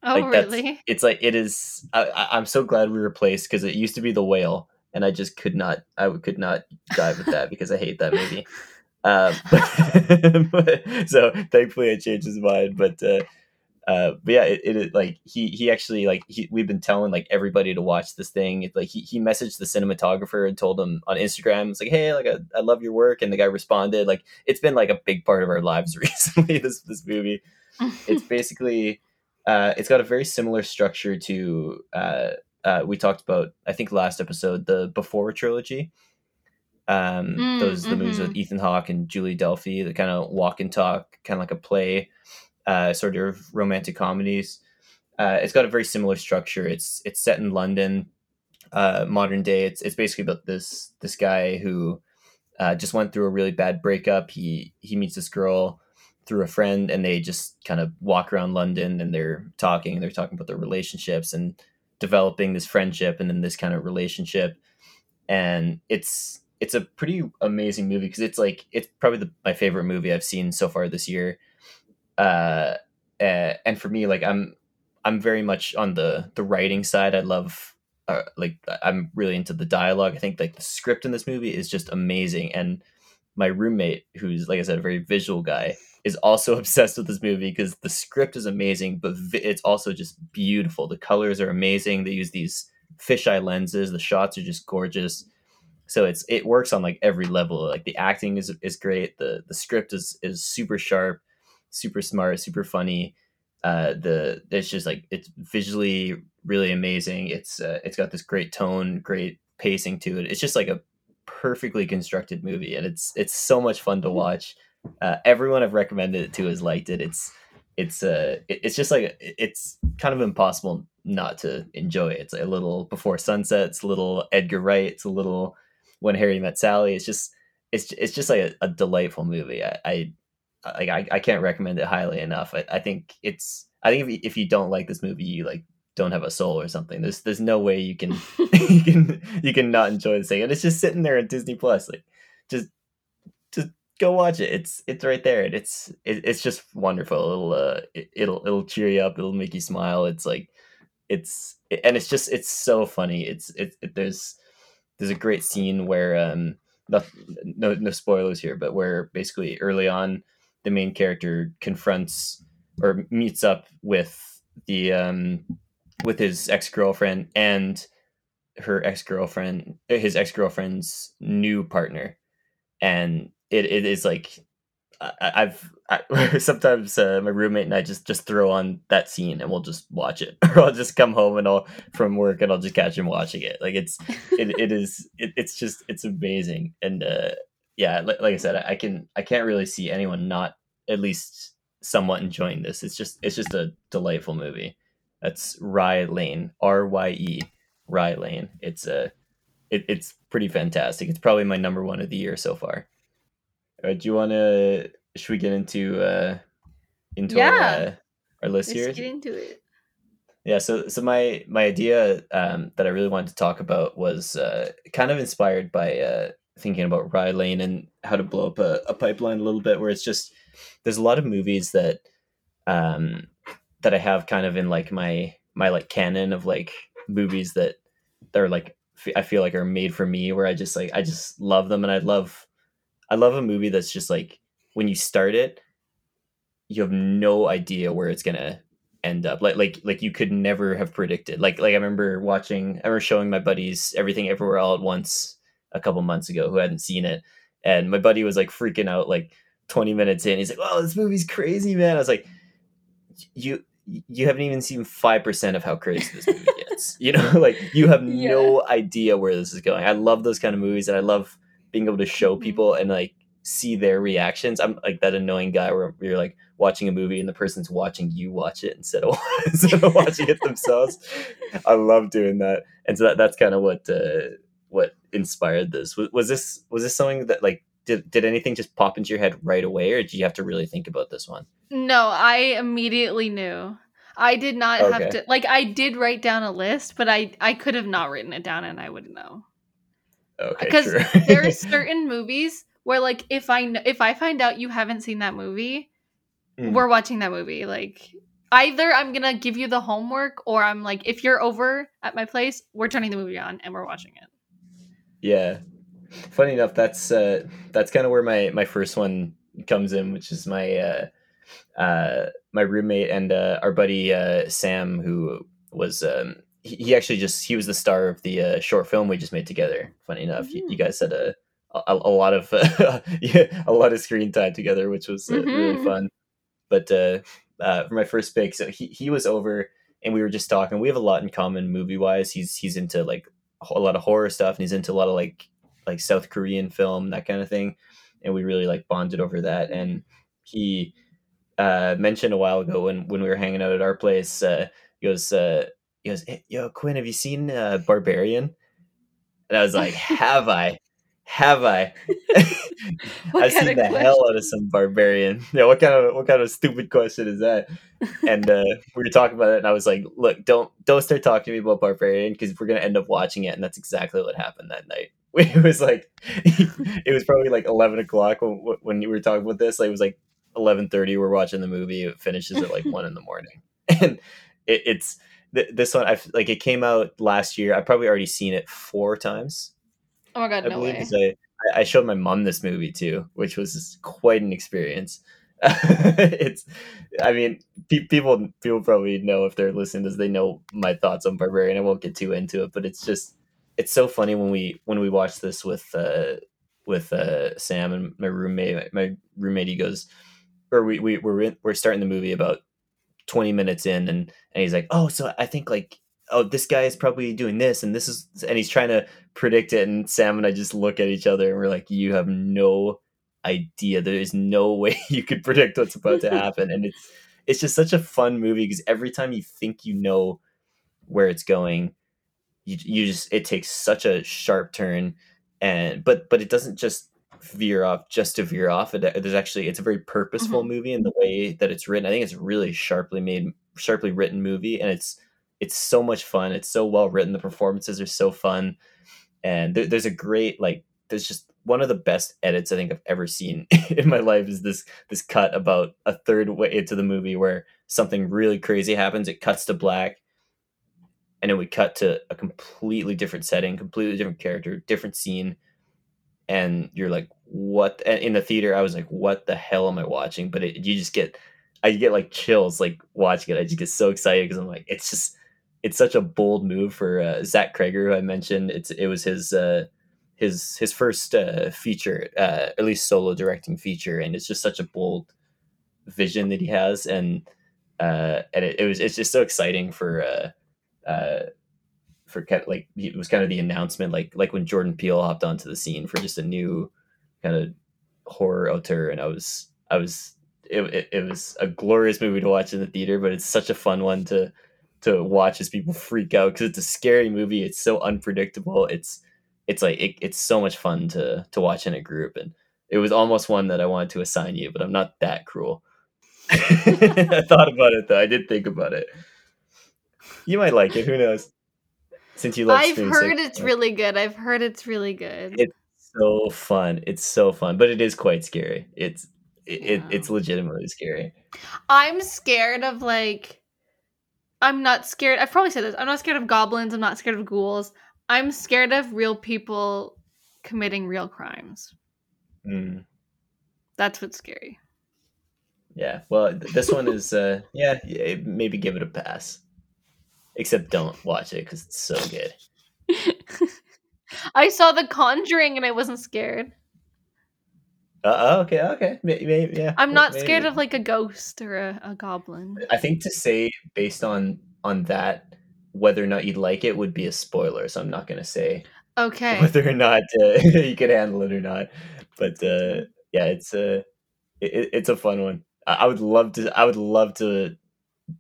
Oh like, really? [laughs] It's like it is I, I'm so glad we replaced because it used to be The Whale and I just could not I could not dive with that because I hate that movie. Um, but, but, so thankfully I changed his mind, but uh, uh, but yeah, it, it like he he actually like he, we've been telling like everybody to watch this thing. It, like he he messaged the cinematographer and told him on Instagram, it's like, hey, like I, I love your work, and the guy responded. Like it's been like a big part of our lives [laughs] recently. This this movie, it's [laughs] basically. Uh, it's got a very similar structure to uh, uh, we talked about I think last episode the Before trilogy. Um, mm, those the mm-hmm. movies with mm-hmm. Ethan Hawke and Julie Delpy, the kind of walk and talk, kind of like a play, uh, sort of romantic comedies. Uh, it's got a very similar structure. It's it's set in London, uh, modern day. It's it's basically about this this guy who uh, just went through a really bad breakup. He he meets this girl through a friend, and they just kind of walk around London, and they're talking. They're talking about their relationships, and developing this friendship and then this kind of relationship and it's it's a pretty amazing movie because it's like it's probably the, my favorite movie I've seen so far this year. Uh, uh, and for me, like I'm I'm very much on the the writing side. I love uh, like I'm really into the dialogue. I think like the script in this movie is just amazing. And my roommate, who's like I said, a very visual guy, is also [laughs] obsessed with this movie because the script is amazing, but vi- it's also just beautiful. The colors are amazing. They use these fisheye lenses. The shots are just gorgeous. So it's it works on like every level. Like the acting is is great. The the script is is super sharp, super smart, super funny. Uh, the it's just like it's visually really amazing. It's uh, it's got this great tone, great pacing to it. It's just like a perfectly constructed movie, and it's it's so much fun to watch. Uh, everyone I've recommended it to has liked it. It's it's uh it's just like it's kind of impossible not to enjoy it. It's a little before sunset. It's a little Edgar Wright. It's a little when Harry met Sally. It's just it's it's just like a, a delightful movie. I, I like I, I can't recommend it highly enough. I, I think it's I think if you, if you don't like this movie, you like don't have a soul or something. There's there's no way you can [laughs] [laughs] you can you can not enjoy this thing. And it's just sitting there at Disney Plus. Like just just go watch it. It's it's right there. And it's it, it's just wonderful. It'll uh it, it'll it'll cheer you up. It'll make you smile. It's like it's and it's just it's so funny. It's it, it there's there's a great scene where um no, no no spoilers here, but where basically early on the main character confronts or meets up with the um with his ex-girlfriend and her ex-girlfriend his ex-girlfriend's new partner. And it, it is like I, have I, [laughs] sometimes uh, my roommate and I just just throw on that scene and we'll just watch it, [laughs] or I'll just come home and I'll from work and I'll just catch him watching it. Like it's it, it is it, it's just it's amazing. And uh, yeah, like, like I said, I, I can I can't really see anyone not at least somewhat enjoying this. It's just it's just a delightful movie. That's Rye Lane, R Y E, Rye Lane. It's a it, it's pretty fantastic. It's probably my number one of the year so far. Uh, do you want to? Should we get into uh, into yeah. our, uh, our list Let's here? Get into it. Yeah. So so my my idea um, that I really wanted to talk about was uh, kind of inspired by uh, thinking about Rye Lane and how to blow up a, a pipeline a little bit, where it's just there's a lot of movies that um, that I have kind of in like my my like canon of like movies that they're like I feel like are made for me, where I just like I just love them and I love I love a movie that's just like when you start it, you have no idea where it's gonna end up. Like like like you could never have predicted. Like like I remember watching I remember showing my buddies everything everywhere all at once a couple months ago who hadn't seen it. And my buddy was like freaking out like 20 minutes in. He's like, Oh, this movie's crazy, man. I was like, You you haven't even seen five percent of how crazy this movie [laughs] gets. you know, [laughs] like you have yeah. no idea where this is going. I love those kind of movies and I love being able to show mm-hmm. people and like see their reactions. I'm like that annoying guy where you're like watching a movie and the person's watching you watch it instead of [laughs] instead of watching it themselves. I love doing that, and so that, that's kind of what uh, what inspired this. Was, was this was this something that like did did anything just pop into your head right away, or did you have to really think about this one? No, I immediately knew. I did not okay. have to like I did write down a list, but I I could have not written it down and I wouldn't know. Okay, because there are [laughs] certain movies where like if I if I find out you haven't seen that movie, mm. we're watching that movie. Like either I'm gonna give you the homework, or I'm like, if you're over at my place, we're turning the movie on and we're watching it. Yeah, funny enough, that's uh, that's kind of where my my first one comes in, which is my uh, uh, my roommate and uh, our buddy uh, Sam, who was um, he, actually just he was the star of the uh, short film we just made together. Funny enough, mm-hmm. you, you, guys had a, a, a lot of uh, [laughs] yeah, a lot of screen time together, which was uh, mm-hmm. really fun. But uh, uh, for my first pick, so he he was over and we were just talking. We have a lot in common movie wise. He's he's into like a lot of horror stuff and he's into a lot of like like South Korean film that kind of thing, and we really like bonded over that. And he uh, mentioned a while ago when when we were hanging out at our place. Uh, he goes, uh, he goes, hey, "Yo, Quinn, have you seen uh, Barbarian?" And I was like, [laughs] "Have I? Have I? [laughs] I've seen the question? hell out of some Barbarian." [laughs] Yeah, what kind of what kind of stupid question is that? and uh, we were talking about it, and I was like, "Look, don't don't start talking to me about Barbarian because we're gonna end up watching it." And that's exactly what happened that night. [laughs] It was like, it was probably like eleven o'clock when when you were talking about this. Like it was like eleven thirty. We're watching the movie. It finishes at like one in the morning, and it, it's th- this one, I like it came out last year. I've probably already seen it four times. Oh my god, I no way! I, I showed my mom this movie too, which was quite an experience. [laughs] it's, I mean, pe- people people probably know if they're listening, as they know my thoughts on Barbarian. I won't get too into it, but it's just it's so funny when we when we watch this with uh with uh Sam and my roommate. My roommate he goes, or we we we're in, we're starting the movie about twenty minutes in, and and he's like, oh, so I think like oh this guy is probably doing this and this is and he's trying to predict it and sam and i just look at each other and we're like you have no idea. There is no [laughs] way you could predict what's about to happen. And it's it's just such a fun movie because every time you think you know where it's going you, you just it takes such a sharp turn and but but it doesn't just veer off just to veer off it, there's actually it's a very purposeful Mhm. movie in the way that it's written. I think it's a really sharply made sharply written movie and it's it's so much fun. It's so well written. The performances are so fun. And there, there's a great like there's just one of the best edits i think i've ever seen [laughs] in my life is this this cut about a third way into the movie where something really crazy happens. It cuts to black. And then we cut to a completely different setting completely different character different scene. And you're like what in the theater i was like what the hell am i watching? But it, you just get i get like chills like watching it. I just get so excited because i'm like it's just it's such a bold move for uh, Zach Cregger, who i mentioned. It's it was his uh his his first uh feature uh at least solo directing feature and it's just such a bold vision that he has and uh and it, it was it's just so exciting for uh uh for kind of like it was kind of the announcement like like when Jordan Peele hopped onto the scene for just a new kind of horror auteur and I was I was it, it, it was a glorious movie to watch in the theater but it's such a fun one to to watch as people [laughs] freak out because it's a scary movie it's so unpredictable it's it's like it, it's so much fun to to watch in a group and it was almost one that I wanted to assign you but I'm not that cruel [laughs] I thought about it though I did think about it you might like it who knows since you love I've Scream heard it's really good. I've heard it's really good. It's so fun. It's so fun, but it is quite scary. It's it, it it's legitimately scary. I'm scared of like I'm not scared. I've probably said this. I'm not scared of goblins. I'm not scared of ghouls. I'm scared of real people committing real crimes. Mm, That's what's scary. yeah. Well, this one is uh yeah, yeah, maybe give it a pass. Except don't watch it because it's so good. [laughs] I saw The Conjuring and I wasn't scared. Uh, okay, okay, maybe, yeah. I'm not maybe. scared of like a ghost or a, a goblin. I think to say based on on that whether or not you'd like it would be a spoiler, so I'm not gonna say Okay. [laughs] whether or not uh, [laughs] you could handle it or not. But uh, yeah, it's a it, it's a fun one. I, would love to. I would love to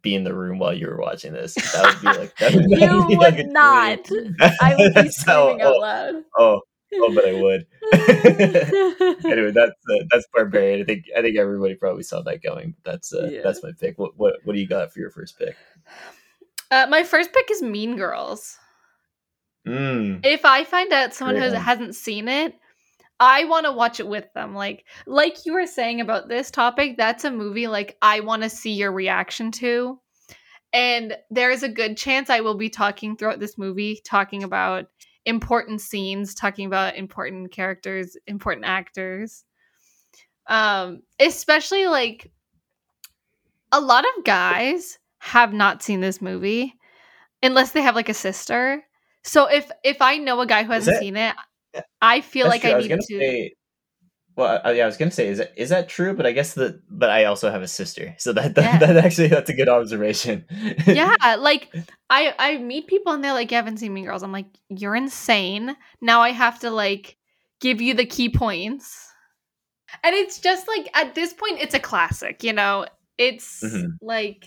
be in the room while you were watching this. That would be like that would, [laughs] You would like not. I would be So- screaming out oh, loud. oh, oh, but I would. [laughs] [laughs] anyway, that's uh, that's barbarian. I think I think everybody probably saw that going. But that's uh, Yeah. that's my pick. What what what do you got for your first pick? Uh, my first pick is Mean Girls. Mm, If I find out someone has, hasn't seen it, I want to watch it with them. Like like you were saying about this topic, that's a movie like I want to see your reaction to. And there is a good chance I will be talking throughout this movie talking about important scenes, talking about important characters, important actors. Um especially like a lot of guys have not seen this movie unless they have like a sister. So if if I know a guy who hasn't that- seen it, I feel like true. I was need to. say. Well, I, yeah, I was gonna say, is that is that true? But I guess that, but I also have a sister, so that that, Yeah. that actually that's a good observation. yeah, [laughs] like I I meet people and they're like, "You haven't seen Mean Girls." I'm like, "You're insane." Now I have to like give you the key points, and it's just like at this point, it's a classic. You know, it's Mhm. like.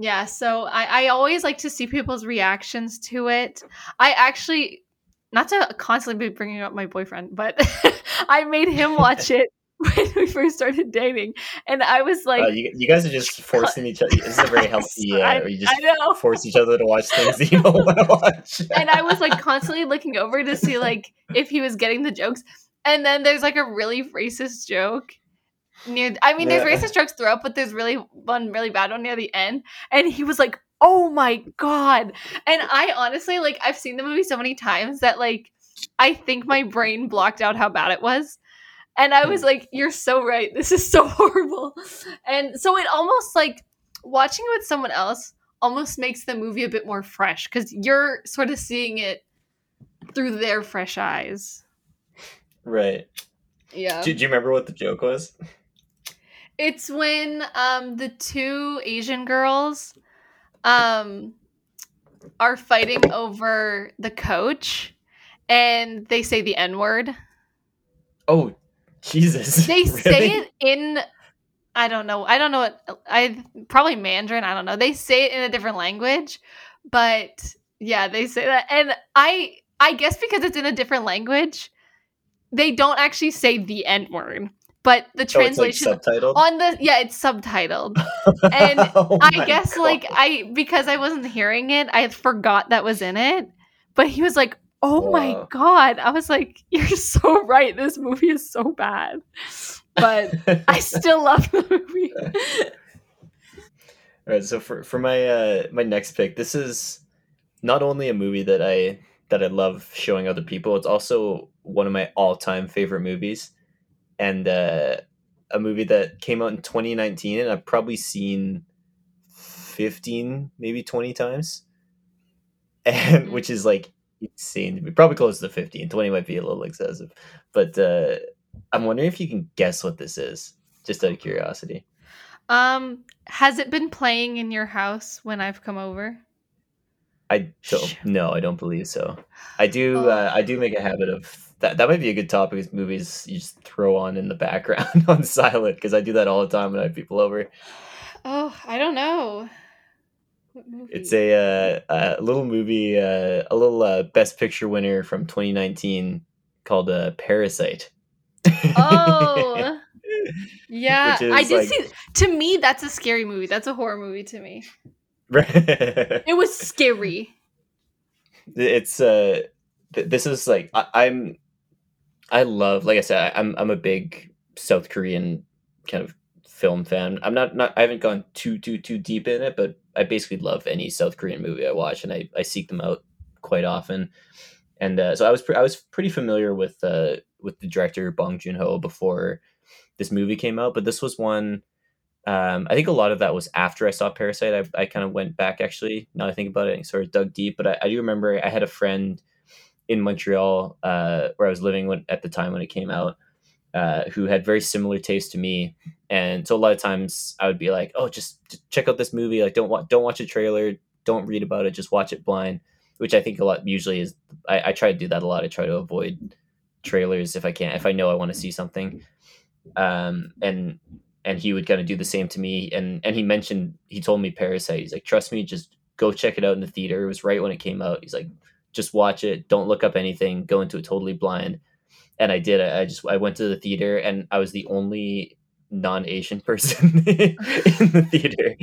Yeah, so I, I always like to see people's reactions to it. I actually, not to constantly be bringing up my boyfriend, but [laughs] I made him watch [laughs] it when we first started dating, and I was like, you, you guys are just [laughs] forcing each other. This is a very healthy. Uh, I, you just force each other to watch things that you don't want to watch. and I was like constantly looking over to see like if he was getting the jokes. And then there's like a really racist joke near I mean there's racist jokes throughout, but there's really one really bad one near the end. And he was like, Oh my god. And I honestly like I've seen the movie so many times that like I think my brain blocked out how bad it was. And I was like, you're so right. This is so [laughs] horrible. And so it almost like watching it with someone else almost makes the movie a bit more fresh because you're sort of seeing it through their fresh eyes. Right. Yeah. Do, do you remember what the joke was? It's when um the two Asian girls um are fighting over the coach and they say the N-word. Oh, Jesus. [laughs] They say it in I don't know. I don't know what I probably Mandarin, I don't know. They say it in a different language, but yeah, they say that and I I guess because it's in a different language, they don't actually say the N-word, but the Oh, it's like translation on the yeah, it's subtitled. [laughs] and Oh I guess like I because I wasn't hearing it, I forgot that was in it. But he was like, "Oh my god!" I was like, "You're [laughs] so right. This movie is so bad." But I still love the movie. [laughs] All right, so for for my uh my next pick, this is not only a movie that I that I love showing other people, it's also one of my all-time favorite movies and uh a movie that came out in 2019 and I've probably seen 15, maybe 20 times. [laughs] And Mhm. which is like insane to me. Probably close to 15. 20 might be a little excessive. But uh I'm wondering if you can guess what this is, just out of curiosity. Um, has it been playing in your house when I've come over? I don't. No, I don't believe so. I do. Oh. Uh, I do make a habit of that. That might be a good topic. Is movies you just throw on in the background [laughs] on silent because I do that all the time when I have people over. Oh, I don't know. It's a, uh, a little movie, uh, a little uh, Best Picture winner from 2019 called uh, Parasite. Oh. [laughs] Yeah, I did like- see. To me, that's a scary movie. That's a horror movie to me. It was [laughs] scary. it's uh th- this is like I, i'm i love like i said I, i'm i'm a big south korean kind of film fan i'm not not i haven't gone too too too deep in it but i basically love any south korean movie i watch and i i seek them out quite often and uh, so i was pre- i was pretty familiar with uh with the director bong joon-ho before this movie came out but this was one um, I think a lot of that was after I saw Parasite. I, I kind of went back actually. Now I think about it, and sort of dug deep. But I, I do remember I had a friend in Montreal uh, where I was living when, at the time when it came out, uh, who had very similar taste to me. And so a lot of times I would be like, "Oh, just, just check out this movie. Like, don't watch, don't watch a trailer. Don't read about it. Just watch it blind." Which I think a lot usually is. I, I try to do that a lot. I try to avoid trailers if I can. If I know I want to see something, um, and and he would kind of do the same to me and and he mentioned he told me parasite he's like trust me just go check it out in the theater. It was right when it came out. He's like just watch it. Don't look up anything. Go into it totally blind. And i did i, just i went to the theater and i was the only non-asian [laughs] person [laughs] in the theater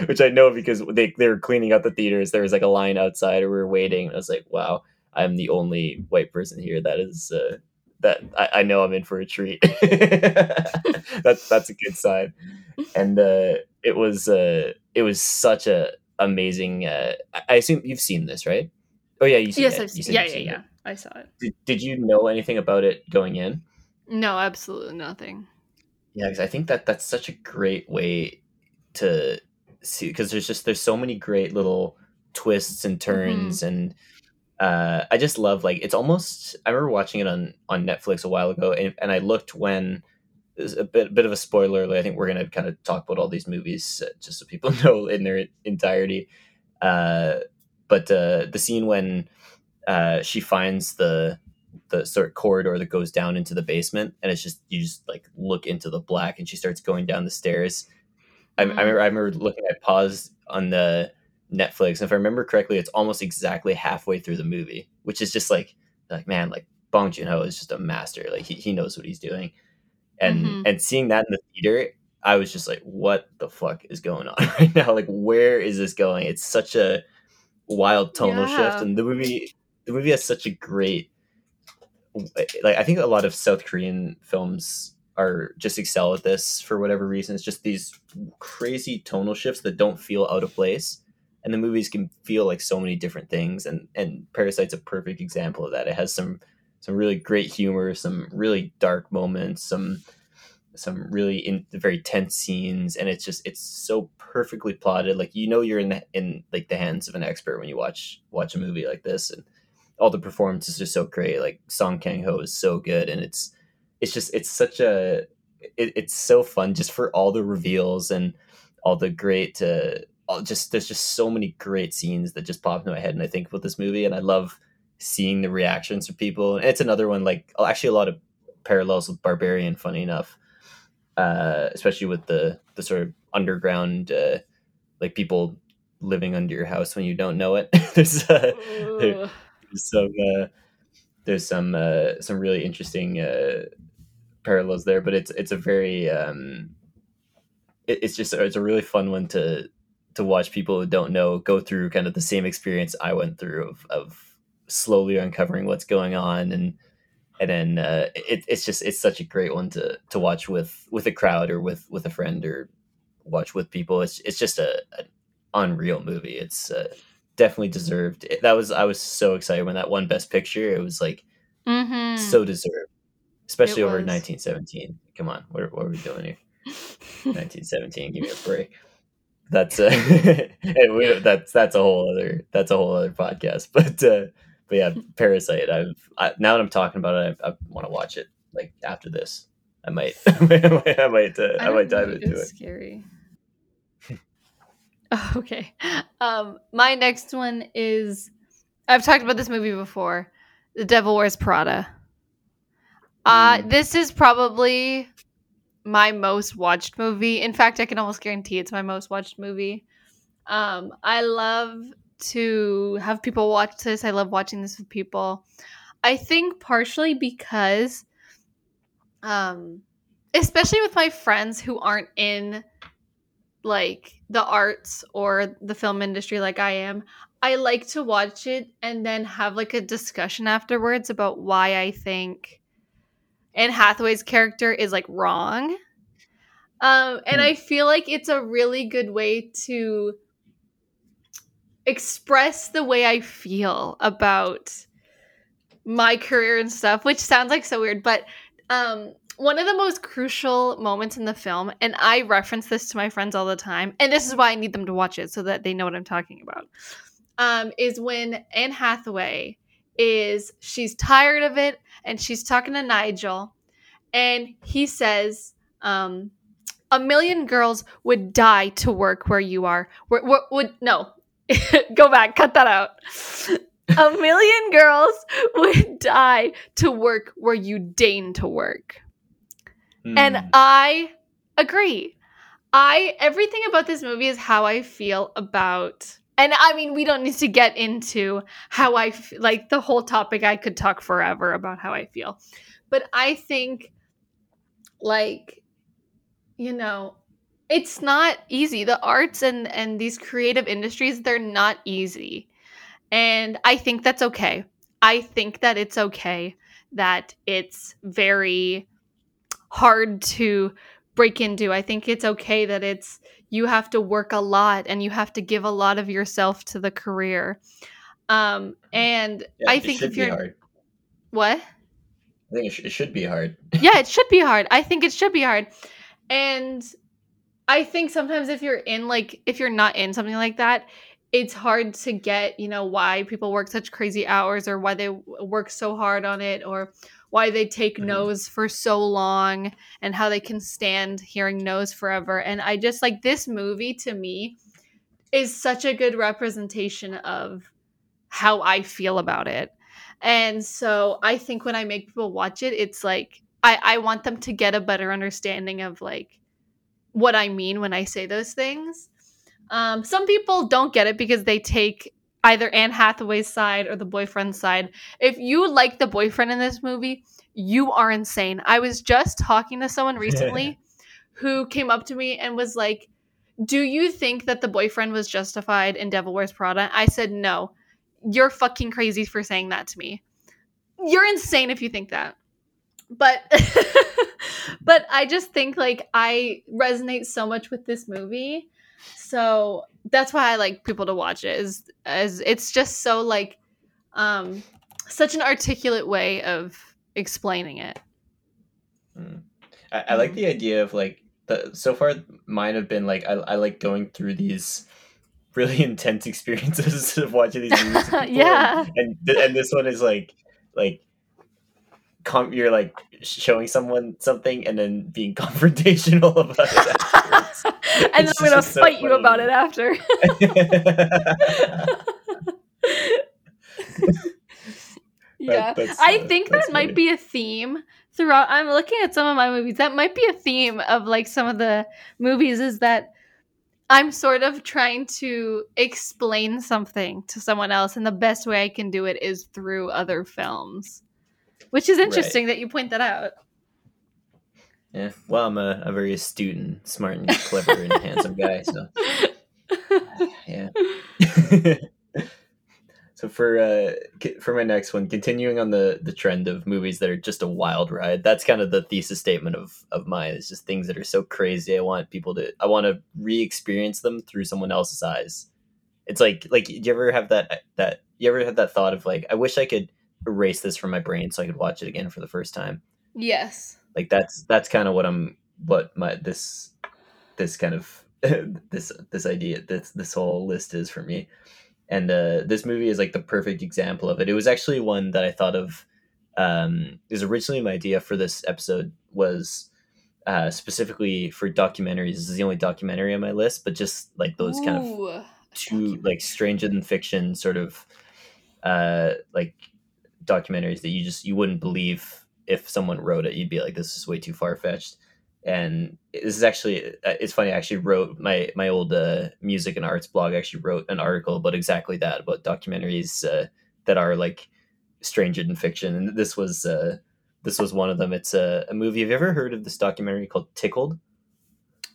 [laughs] which i know because they, they were cleaning out the theaters. There was like a line outside or we were waiting i was like wow i'm the only white person here that is uh, that I, I know I'm in for a treat. [laughs] that's that's a good sign. And uh, it was uh, it was such a amazing. Uh, I- assume you've seen this, right? Oh yeah, you seen Yes, it. I've seen. Yeah, yeah, yeah. it. I saw it. Did, did you know anything about it going in? No, absolutely nothing. Yeah, because I think that that's such a great way to see because there's just there's so many great little twists and turns and uh, I just love like it's almost I remember watching it on on Netflix a while ago and, and I looked when this is a bit bit of a spoiler alert. I think we're gonna kind of talk about all these movies uh, just so people [laughs] know in their entirety. Uh, but uh, the scene when uh, she finds the the sort of corridor that goes down into the basement, and it's just you just like look into the black, and she starts going down the stairs. I, I Mm. remember I remember looking at pause on the Netflix, and if I remember correctly, it's almost exactly halfway through the movie, which is just like like man, like Bong Joon Ho is just a master. Like he, he knows what he's doing, and Mhm. and seeing that in the theater, I was just like, what the fuck is going on [laughs] right now? Like where is this going? It's such a wild tonal Yeah. shift, and the movie the movie has such a great like I think a lot of South Korean films are just excel at this for whatever reason. It's just these crazy tonal shifts that don't feel out of place. And the movies can feel like so many different things and and Parasite's a perfect example of that. It has some some really great humor, some really dark moments, some some really in very tense scenes, and it's just it's so perfectly plotted. Like you know you're in the, in like the hands of an expert when you watch watch a movie like this, and all the performances are so great. Like Song Kang Ho is so good, and it's it's just it's such a it, it's so fun just for all the reveals and all the great uh, just there's just so many great scenes that just pop into my head and I think about this movie and I love seeing the reactions of people. And it's another one like actually a lot of parallels with Barbarian funny enough uh, especially with the the sort of underground uh, like people living under your house when you don't know it. [laughs] There's uh, there, there's some uh, there's some uh, some really interesting uh, parallels there but it's it's a very um, it, it's just it's a really fun one to to watch people who don't know go through kind of the same experience I went through of, of slowly uncovering what's going on and and then uh, it, it's just it's such a great one to to watch with with a crowd or with with a friend or watch with people. It's it's just a, an unreal movie. It's uh, definitely deserved. It, that was i was so excited when that one best picture it was like Mm-hmm. so deserved especially It over was. 1917 come on what, what are we doing here? [laughs] 1917 give me a break that's uh [laughs] we, that's that's a whole other that's a whole other podcast [laughs] but uh but yeah parasite i've I, now that i'm talking about it i, I want to watch it like after this [laughs] i might i might i might, uh, I might dive into it Scary. Okay. Um, my next one is I've talked about this movie before, The Devil Wears Prada. Uh, Mm. this is probably my most watched movie. In fact, I can almost guarantee it's my most watched movie. Um, I love to have people watch this. I love watching this with people. I think partially because, um, especially with my friends who aren't in like the arts or the film industry like I am, I like to watch it and then have like a discussion afterwards about why I think Anne Hathaway's character is like wrong. Um, and Hmm. I feel like it's a really good way to express the way I feel about my career and stuff, which sounds like so weird, but um one of the most crucial moments in the film, and I reference this to my friends all the time, and this is why I need them to watch it so that they know what I'm talking about. Um, is when Anne Hathaway is she's tired of it and she's talking to Nigel, and he says, um, a million girls would die to work where you are. Where, would no, [laughs] go back, cut that out. [laughs] a million girls would die to work where you deign to work. And Hmm. I agree. I everything about this movie is how I feel about and I mean we don't need to get into how I f- like the whole topic I could talk forever about how I feel. But I think like you know it's not easy. The arts and and these creative industries they're not easy. And i think that's okay. I think that it's okay that it's very hard to break into. I think it's okay that it's you have to work a lot and you have to give a lot of yourself to the career. Um and Yeah, i think if you're hard. What? I think it, sh- it should be hard. Yeah, it should be hard. I think it should be hard. And I think sometimes if you're in like if you're not in something like that, it's hard to get, you know, why people work such crazy hours or why they work so hard on it or why they take Mhm. no's for so long and how they can stand hearing no's forever. And I just like this movie to me is such a good representation of how I feel about it. And so I think when I make people watch it, it's like I, I want them to get a better understanding of like what I mean when I say those things. Um, some people don't get it because they take either Anne Hathaway's side or the boyfriend's side. If you like the boyfriend in this movie, you are insane. I was just talking to someone [laughs] recently who came up to me and was like, Do you think that the boyfriend was justified in Devil Wears Prada? I said, No. You're fucking crazy for saying that to me. You're insane if you think that. But [laughs] but I just think like I resonate so much with this movie. So that's why I like people to watch it is as it's just so like um such an articulate way of explaining it. Mm. I, I like Mm. the idea of like the so far mine have been like I, I like going through these really [laughs] intense experiences [laughs] of watching these movies. [laughs] Yeah. and and, and this one is like like com- you're like showing someone something and then being [laughs] confrontational about it [laughs] and then I'm gonna so fight you about it after. [laughs] yeah. that's, I uh, think that might funny. be a theme throughout. I'm looking at some of my movies. That might be a theme of like some of the movies is that I'm sort of trying to explain something to someone else, and the best way I can do it is through other films. Which is interesting that you point that out. yeah. Well, I'm a, a very astute and smart and clever and handsome guy, so [laughs] yeah. [laughs] so for uh for my next one, continuing on the the trend of movies that are just a wild ride, that's kind of the thesis statement of of mine. It's just things that are so crazy. I want people to I want to re-experience them through someone else's eyes. It's like like do you ever have that that you ever had that thought of like I wish I could erase this from my brain so I could watch it again for the first time. yes. Like that's that's kind of what I'm what my this this kind of [laughs] this this idea this this whole list is for me and uh, this movie is like the perfect example of it. It was actually one that I thought of. Um, was originally my idea for this episode was uh, specifically for documentaries. This is the only documentary on my list, but just like those kind of two like stranger than fiction sort of uh, like documentaries that you just you wouldn't believe if someone wrote it. You'd be like, this is way too far fetched. And this is actually uh, it's funny. I actually wrote my my old uh, music and arts blog. I Actually wrote an article about exactly that about documentaries uh, that are like stranger than fiction. And this was uh, this was one of them. It's a, a movie. Have you ever heard of this documentary called Tickled?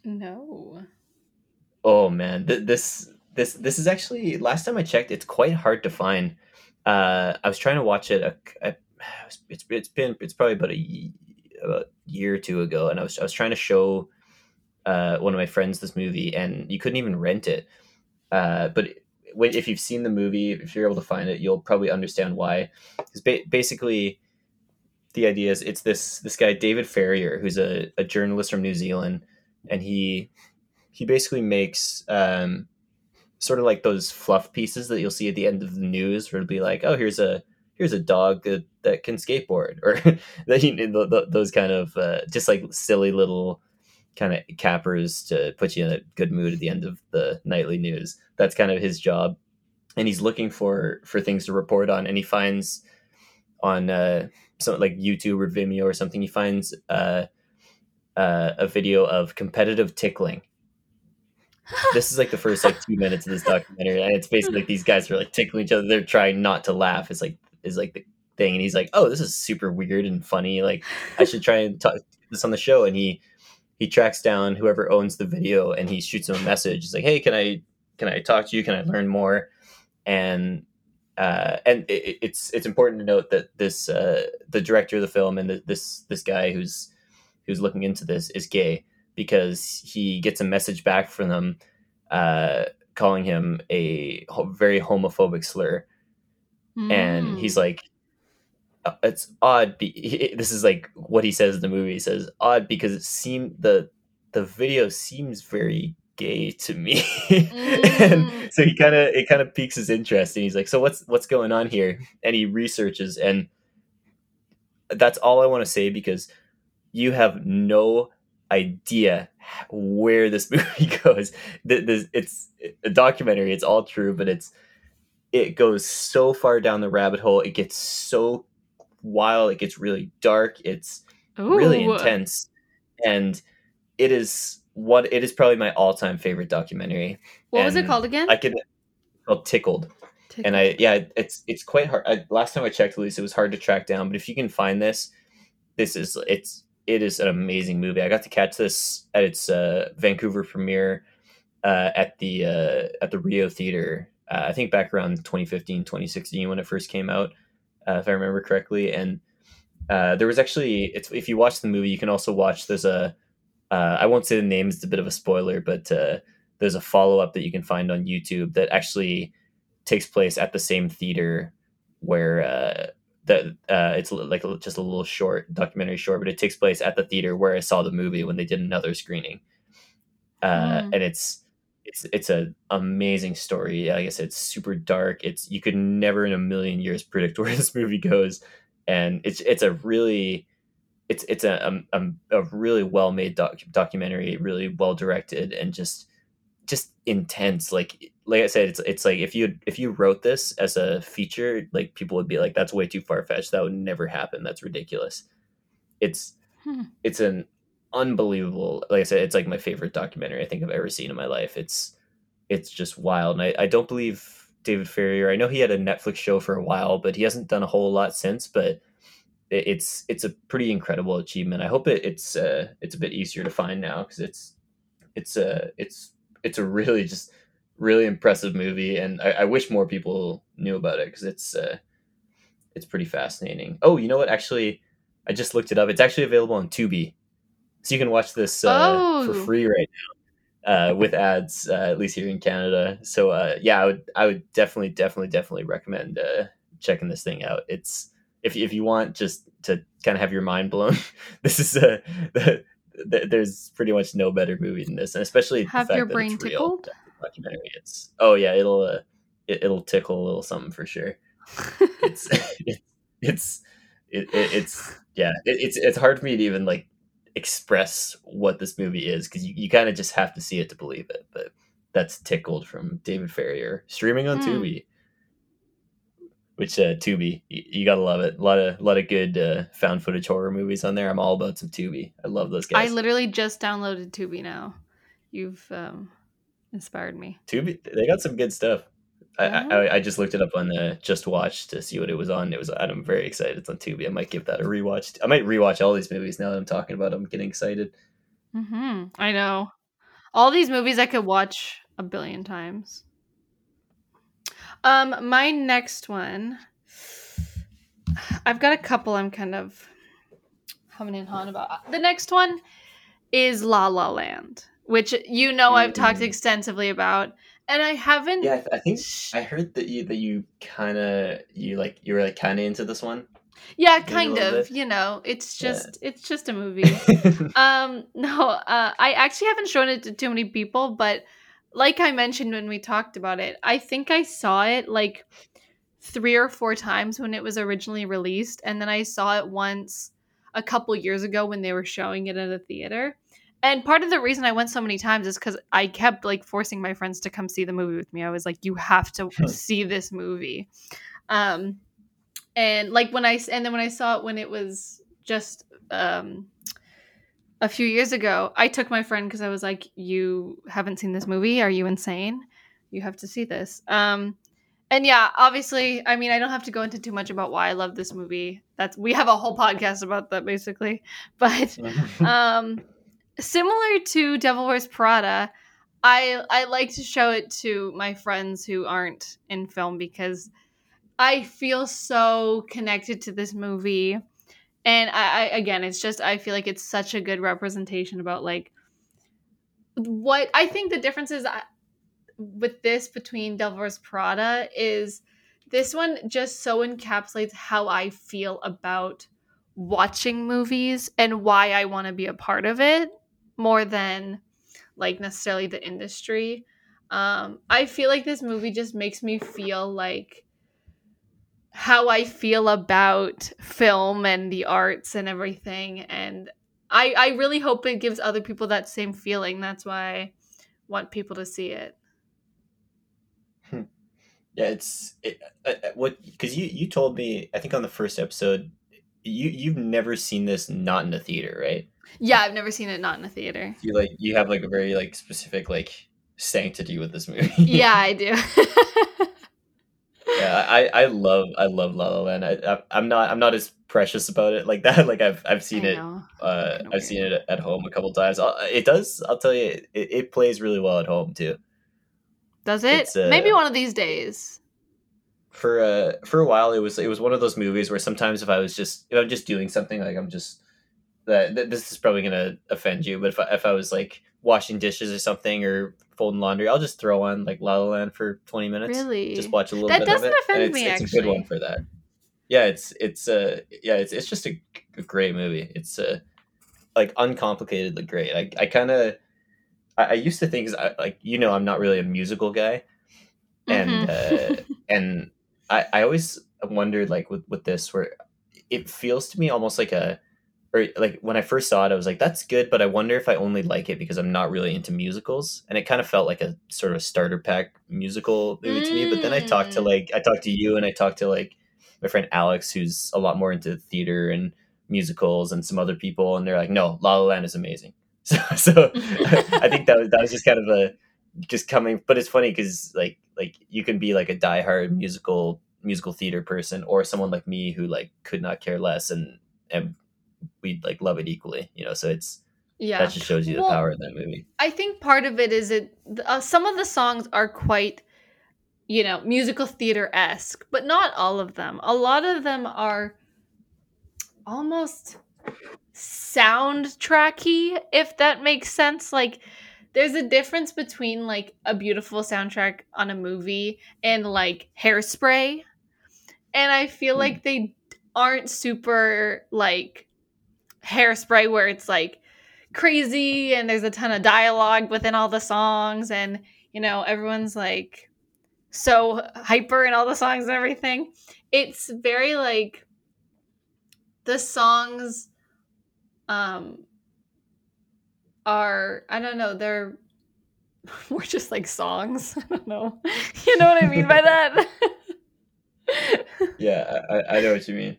No. Oh man, th- this this this is actually last time I checked, it's quite hard to find. Uh, I was trying to watch it. A, a, [sighs] it's it's been it's probably about a about a year or two ago, and I was I was trying to show uh, one of my friends this movie, and you couldn't even rent it. Uh, but when if you've seen the movie, if you're able to find it, you'll probably understand why. Because ba- basically, the idea is it's this this guy David Farrier, who's a, a journalist from New Zealand, and he he basically makes um, sort of like those fluff pieces that you'll see at the end of the news, where it'll be like, oh, here's a here's a dog that, that can skateboard, [laughs] or that you those kind of uh, just like silly little kind of cappers to put you in a good mood at the end of the nightly news. That's kind of his job, and he's looking for for things to report on, and he finds on uh, something like YouTube or Vimeo or something, he finds uh, uh, a video of competitive tickling this is like the first like two minutes of this documentary, and it's basically like these guys are like tickling each other. They're trying not to laugh. It's like is like the thing, and he's like, "Oh, this is super weird and funny. Like, I should try and talk this on the show." And he he tracks down whoever owns the video, and he shoots him a message. He's like, "Hey, can I can I talk to you? Can I learn more?" And uh, and it, it's it's important to note that this uh, the director of the film and the, this this guy who's who's looking into this is gay because he gets a message back from them uh, calling him a very homophobic slur, and he's Mm. like, uh, "It's odd." Be- this is like what he says in the movie. He says, "Odd because it seemed the the video seems very gay to me," [laughs] and Mm. so he kind of it kind of piques his interest, and he's like, "So what's what's going on here?" And he researches, and that's all I want to say because you have no idea where this [laughs] movie goes. It's a documentary. It's all true, but it's it goes so far down the rabbit hole. It gets so wild. It gets really dark. It's really intense, and it is what it is probably my all time favorite documentary. What was it called again? I could called Tickled and I yeah, it's it's quite hard. I, last time I checked, at least it was hard to track down. But if you can find this, this is it's it is an amazing movie. I got to catch this at its uh, Vancouver premiere uh, at the uh, at the Rio Theater. Uh, I think back around 2015, 2016 when it first came out, uh, if I remember correctly. And uh, there was actually if you watch the movie, you can also watch. There's a I won't say the name; it's a bit of a spoiler, but there's a follow up that you can find on YouTube that actually takes place at the same theater where that uh, it's like just a little short documentary short, but it takes place at the theater where I saw the movie when they did another screening, uh, Mm. and it's it's it's a amazing story. Like I said, it's super dark. It's you could never in a million years predict [laughs] where this movie goes, and it's it's a really it's it's a um, um, a really well made doc- documentary, really well directed, and just just intense. Like like I said, it's it's like if you if you wrote this as a feature, like people would be like, "That's way too far fetched. That would never happen. That's ridiculous." It's Hmm. it's an unbelievable. Like I said, it's like my favorite documentary I think I've ever seen in my life. It's it's just wild, and I, I don't believe David Farrier. I know he had a Netflix show for a while, but he hasn't done a whole lot since. But it, it's it's a pretty incredible achievement. I hope it, it's uh, it's a bit easier to find now because it's it's uh, it's it's a really just really impressive movie, and I, I wish more people knew about it because it's uh, it's pretty fascinating. Oh, you know what? Actually, I just looked it up. It's actually available on Tubi, so you can watch this uh, for Oh. free right now uh, with ads, uh, at least here in Canada. So uh, yeah, I would I would definitely definitely definitely recommend uh, checking this thing out. It's if if you want just to kind of have your mind blown, [laughs] this is a. [laughs] The, the, there's pretty much no better movie than this, and especially Have your brain it's real tickled? Documentary. It's oh yeah, it'll uh, it, it'll tickle a little something for sure. It's it, [laughs] [laughs] it's it, it, it's yeah, it, it's it's hard for me to even like express what this movie is because you, you kind of just have to see it to believe it. But that's tickled from David Farrier streaming on Hmm. Tubi. Which uh, Tubi, you, you gotta love it. A lot of lot of good uh, found footage horror movies on there. I'm all about some Tubi. I love those guys. I literally just downloaded Tubi now. You've um, inspired me. Tubi, they got some good stuff. I, Yeah. I, I just looked it up on the Just Watch to see what it was on. It was, I'm very excited. It's on Tubi. I might give that a rewatch. I might rewatch all these movies now that I'm talking about. I'm getting excited. hmm I know. All these movies I could watch a billion times. Um, my next one. I've got a couple I'm kind of humming and hawing about. The next one is La La Land, which you know I've talked Mm. extensively about, and I haven't. Yeah, I, think I heard that you that you kind of you like you were like kind of into this one. Yeah, kind of. bit. You know, it's Yeah. just it's just a movie. [laughs] um, no, uh, I actually haven't shown it to too many people, but like I mentioned when we talked about it, I think I saw it like three or four times when it was originally released, and then I saw it once a couple years ago when they were showing it at a theater. And part of the reason I went so many times is because I kept like forcing my friends to come see the movie with me. I was like, "You have to see this movie." Um, and like when I, and then when I saw it when it was just um a few years ago, I took my friend because I was like, "You haven't seen this movie? Are you insane? You have to see this." Um, and yeah, obviously, I mean, I don't have to go into too much about why I love this movie. That's we have a whole [laughs] podcast about that basically. But [laughs] um, similar to Devil Wears Prada, I I like to show it to my friends who aren't in film because I feel so connected to this movie. And I, I again, it's just I feel like it's such a good representation about like what I think the difference is uh, with this between Devil Wears Prada is this one just so encapsulates how I feel about watching movies and why I want to be a part of it more than like necessarily the industry. Um, I feel like this movie just makes me feel like how I feel about film and the arts and everything. And I, I really hope it gives other people that same feeling. That's why I want people to see it. yeah, it's it, uh, uh, what because you you told me I think on the first episode you you've never seen this not in a theater, right? Yeah, I've never seen it not in a theater. You like you have like a very like specific like sanctity with this movie. [laughs] Yeah, I do. yeah I, I love i love la la land I, I i'm not i'm not as precious about it like that [laughs] like i've i've seen it uh i've seen it at home a couple times it does i'll tell you it, it plays really well at home too Does it? Uh, Maybe one of these days. for uh for a while it was it was one of those movies where sometimes if i was just if i'm just doing something like i'm just that th- this is probably gonna offend you but if I, if I was like washing dishes or something or folding laundry i'll just throw on like la la land for 20 minutes Really? just watch a little That bit doesn't of it offend and it's, me, it's a good one for that yeah, it's it's uh yeah, it's it's just a, a great movie. It's uh like uncomplicatedly great. I I kind of I, I, used to think I, like you know I'm not really a musical guy, and mm-hmm. uh, and I I always wondered like with with this where it feels to me almost like a or like when I first saw it, I was like, that's good, but I wonder if I only like it because I'm not really into musicals. And it kind of felt like a sort of starter pack musical movie mm. to me. But then I talked to mm. like I talked to you and I talked to like my friend Alex, who's a lot more into theater and musicals and some other people, and they're like, no, La La Land is amazing. [laughs] So, so [laughs] I think that was that was just kind of a just coming, but it's funny because like like you can be like a diehard musical musical theater person or someone like me who like could not care less and and we like love it equally, you know. So it's yeah, that just shows you the well, power of that movie. I think part of it is it. Uh, some of the songs are quite, you know, musical theater esque, but not all of them. A lot of them are almost soundtracky, if that makes sense. Like, there's a difference between like a beautiful soundtrack on a movie and like hairspray. And I feel mm. like they aren't super like hairspray where it's like crazy and there's a ton of dialogue within all the songs and you know everyone's like so hyper in all the songs and everything. It's very like the songs um are i don't know they're [laughs] we're just like songs. [laughs] I don't know. [laughs] You know what i mean by that? Yeah I, I know what you mean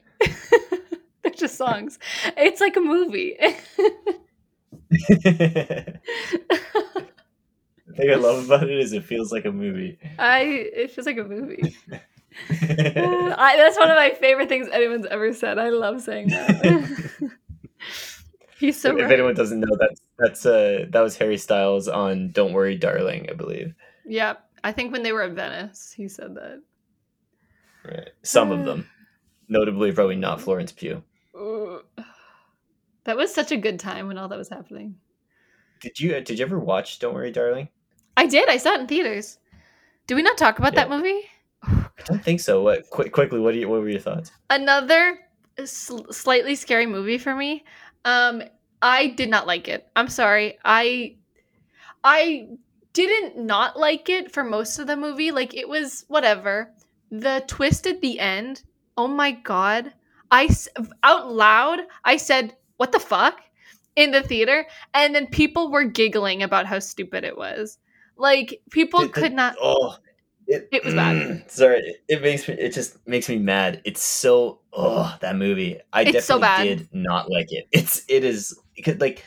Just songs. It's like a movie. [laughs] the thing I love about it is it feels like a movie. I it feels like a movie. [laughs] I, that's one of my favorite things anyone's ever said. I love saying that. [laughs] He's so. If right. anyone doesn't know, that's that's uh that was Harry Styles on "Don't Worry, Darling," I believe. Yeah, I think when they were at Venice, he said that. Right, some of them, notably probably not Florence Pugh. [sighs] That was such a good time when all that was happening. Did you did you ever watch Don't Worry, Darling? I did. I saw it in theaters. Did we not talk about yeah. that movie? I don't think so. What qu- quickly? What do you? What were your thoughts? Another sl- slightly scary movie for me. Um, I did not like it. I'm sorry. I I didn't not like it for most of the movie. Like it was whatever. The twist at the end. Oh my god. I out loud I said, "What the fuck?" in the theater, and then people were giggling about how stupid it was. Like people could not. Oh, it, it was bad. Mm, sorry, it makes me. It just makes me mad. It's so. Oh, that movie. I it's definitely so did not like it. It's. It is. It could like.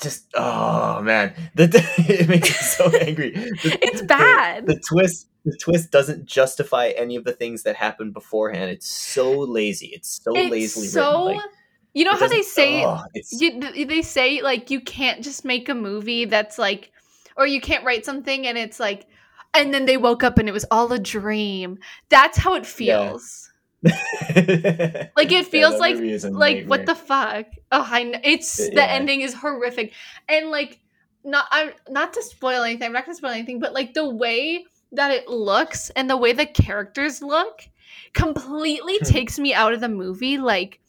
Just oh man, the, [laughs] it makes me so angry. The, [laughs] it's bad. The, the twist the twist doesn't justify any of the things that happened beforehand. It's so lazy. It's so it's lazily so, written. Like, you know how they say oh, you, they say like you can't just make a movie that's like, or you can't write something and it's like, and then they woke up and it was all a dream. That's how it feels. Yeah. [laughs] like it feels yeah, like like what the fuck? Oh, I know. it's yeah. the ending is horrific, and like not I'm not to spoil anything. I'm not gonna spoil anything, but like the way that it looks and the way the characters look completely hmm. takes me out of the movie. Like,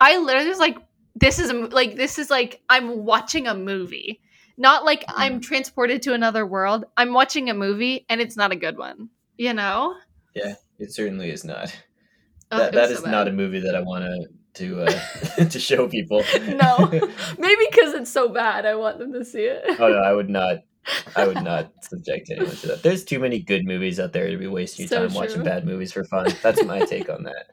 I literally was like, this is a, like this is like I'm watching a movie, not like mm. I'm transported to another world. I'm watching a movie and it's not a good one. You know? Yeah, it certainly is not. Oh, that that is so not a movie that I want to to uh, [laughs] [laughs] to show people. no, [laughs] maybe because it's so bad, I want them to see it. oh no, I would not. I would not subject anyone to that. There's too many good movies out there to be wasting your so time true. watching bad movies for fun. That's my take on that.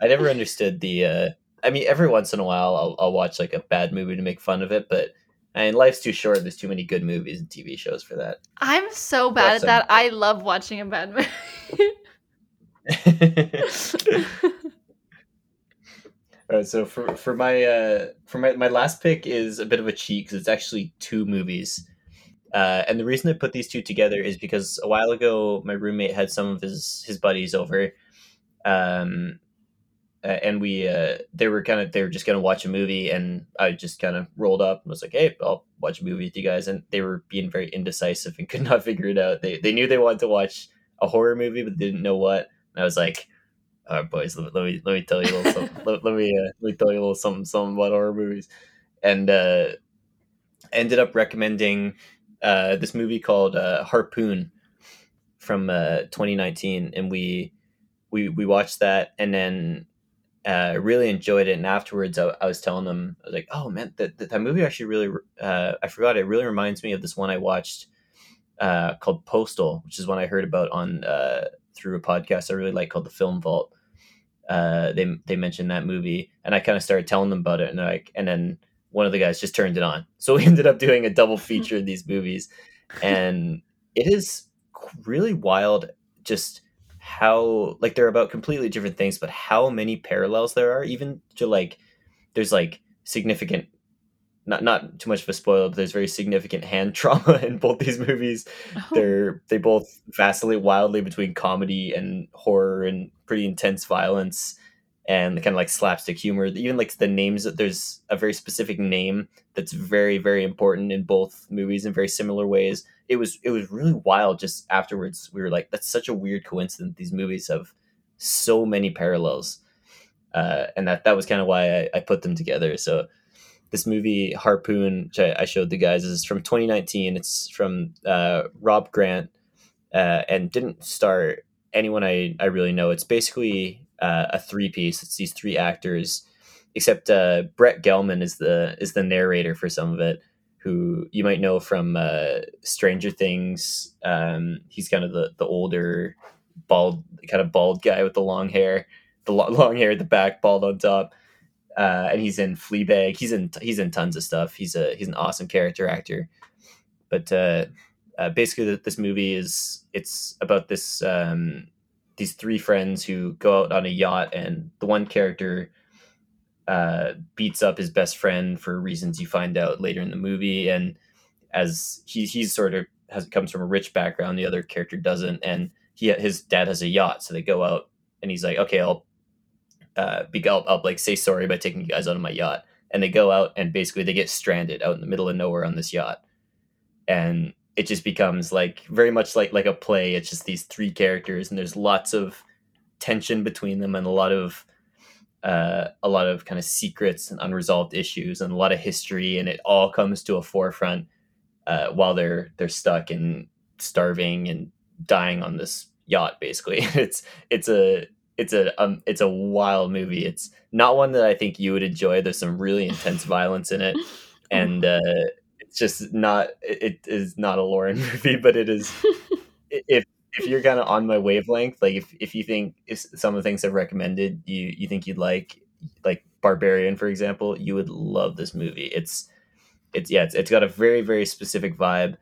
I never understood the. Uh, I mean, every once in a while, I'll, I'll watch like a bad movie to make fun of it, but I mean, life's too short. There's too many good movies and TV shows for that. I'm so bad at that. I love watching a bad movie. All right, so for for my uh, for my my last pick is a bit of a cheat because it's actually two movies. Uh, and the reason I put these two together is because a while ago my roommate had some of his his buddies over, um, uh, and we uh, they were kind of they were just gonna watch a movie, and I just kind of rolled up and was like, "Hey, I'll watch a movie with you guys." And they were being very indecisive and could not [laughs] figure it out. They they knew they wanted to watch a horror movie, but didn't know what. And I was like, All right, boys. Let, let me let me tell you a little something. [laughs] let, let, me uh, let me tell you a little something something about horror movies, and uh, ended up recommending uh, this movie called uh, Harpoon from uh, 2019, and we we we watched that, and then uh, really enjoyed it. And afterwards, I, I, was telling them, I was like, "Oh man, that that movie actually really uh, I forgot. It really reminds me of this one I watched uh, called Postal, which is one I heard about on uh, through a podcast I really like called The Film Vault. Uh, they they mentioned that movie, and I kind of started telling them about it, and like, and then one of the guys just turned it on. [laughs] So we ended up doing a double feature of these movies, and it is really wild. Just how like they're about completely different things, but how many parallels there are, even to like there's like significant not not too much of a spoiler, but there's very significant hand [laughs] trauma in both these movies. Oh. They're they both vacillate wildly between comedy and horror and pretty intense violence and kind of like slapstick humor. Even like the names, there's a very specific name that's very very important in both movies in very similar ways. It was it was really wild. Just afterwards, we were like, that's such a weird coincidence. These movies have so many parallels, uh, and that that was kind of why I, I put them together. So this movie Harpoon, which I, I, showed the guys, is from 2019. It's from uh, Rob Grant uh, and didn't star anyone I, I really know. It's basically uh, a three piece. It's these three actors, except uh, Brett Gelman is the is the narrator for some of it. Who you might know from uh, Stranger Things. Um, he's kind of the the older, bald, kind of bald guy with the long hair, the [laughs] long hair at the back, bald on top uh, and he's in Fleabag. He's in he's in tons of stuff. He's a he's an awesome character actor. But uh, uh, basically, this movie is it's about this um, these three friends who go out on a yacht, and the one character uh, beats up his best friend for reasons you find out later in the movie, and as he he's sort of has comes from a rich background, the other character doesn't, and he his dad has a yacht, so they go out, and he's like, okay, I'll uh, be, I'll, I'll like say sorry by taking you guys out of my yacht. And they go out and basically they get stranded out in the middle of nowhere on this yacht. And it just becomes like very much like like a play. It's just these three characters and there's lots of tension between them and a lot of uh, a lot of kind of secrets and unresolved issues and a lot of history and it all comes to a forefront uh, while they're they're stuck and starving and dying on this yacht basically [laughs] it's it's a it's a um, it's a wild movie. It's not one that I think you would enjoy. There's some really intense violence in it, [laughs] and uh, it's just not. It is not a Lauren [laughs] movie, but it is. if if you're kind of on my wavelength, like if if you think some of the things I've recommended, you you think you'd like, like Barbarian, for example, you would love this movie. It's it's yeah, it's, it's got a very very specific vibe,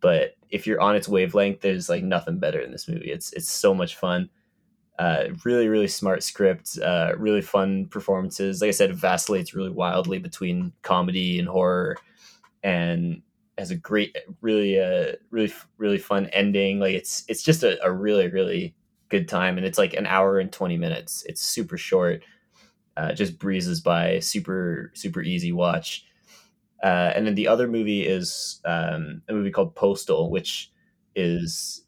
but if you're on its wavelength, there's like nothing better in this movie. It's it's so much fun uh, really, really smart script, uh, really fun performances. Like I said, it vacillates really wildly between comedy and horror, and has a great, really, uh, really, really fun ending. Like it's it's just a, a really, really good time, and it's like an hour and twenty minutes. It's super short, uh, just breezes by, super, super easy watch. Uh, and then the other movie is um, a movie called Postal, which is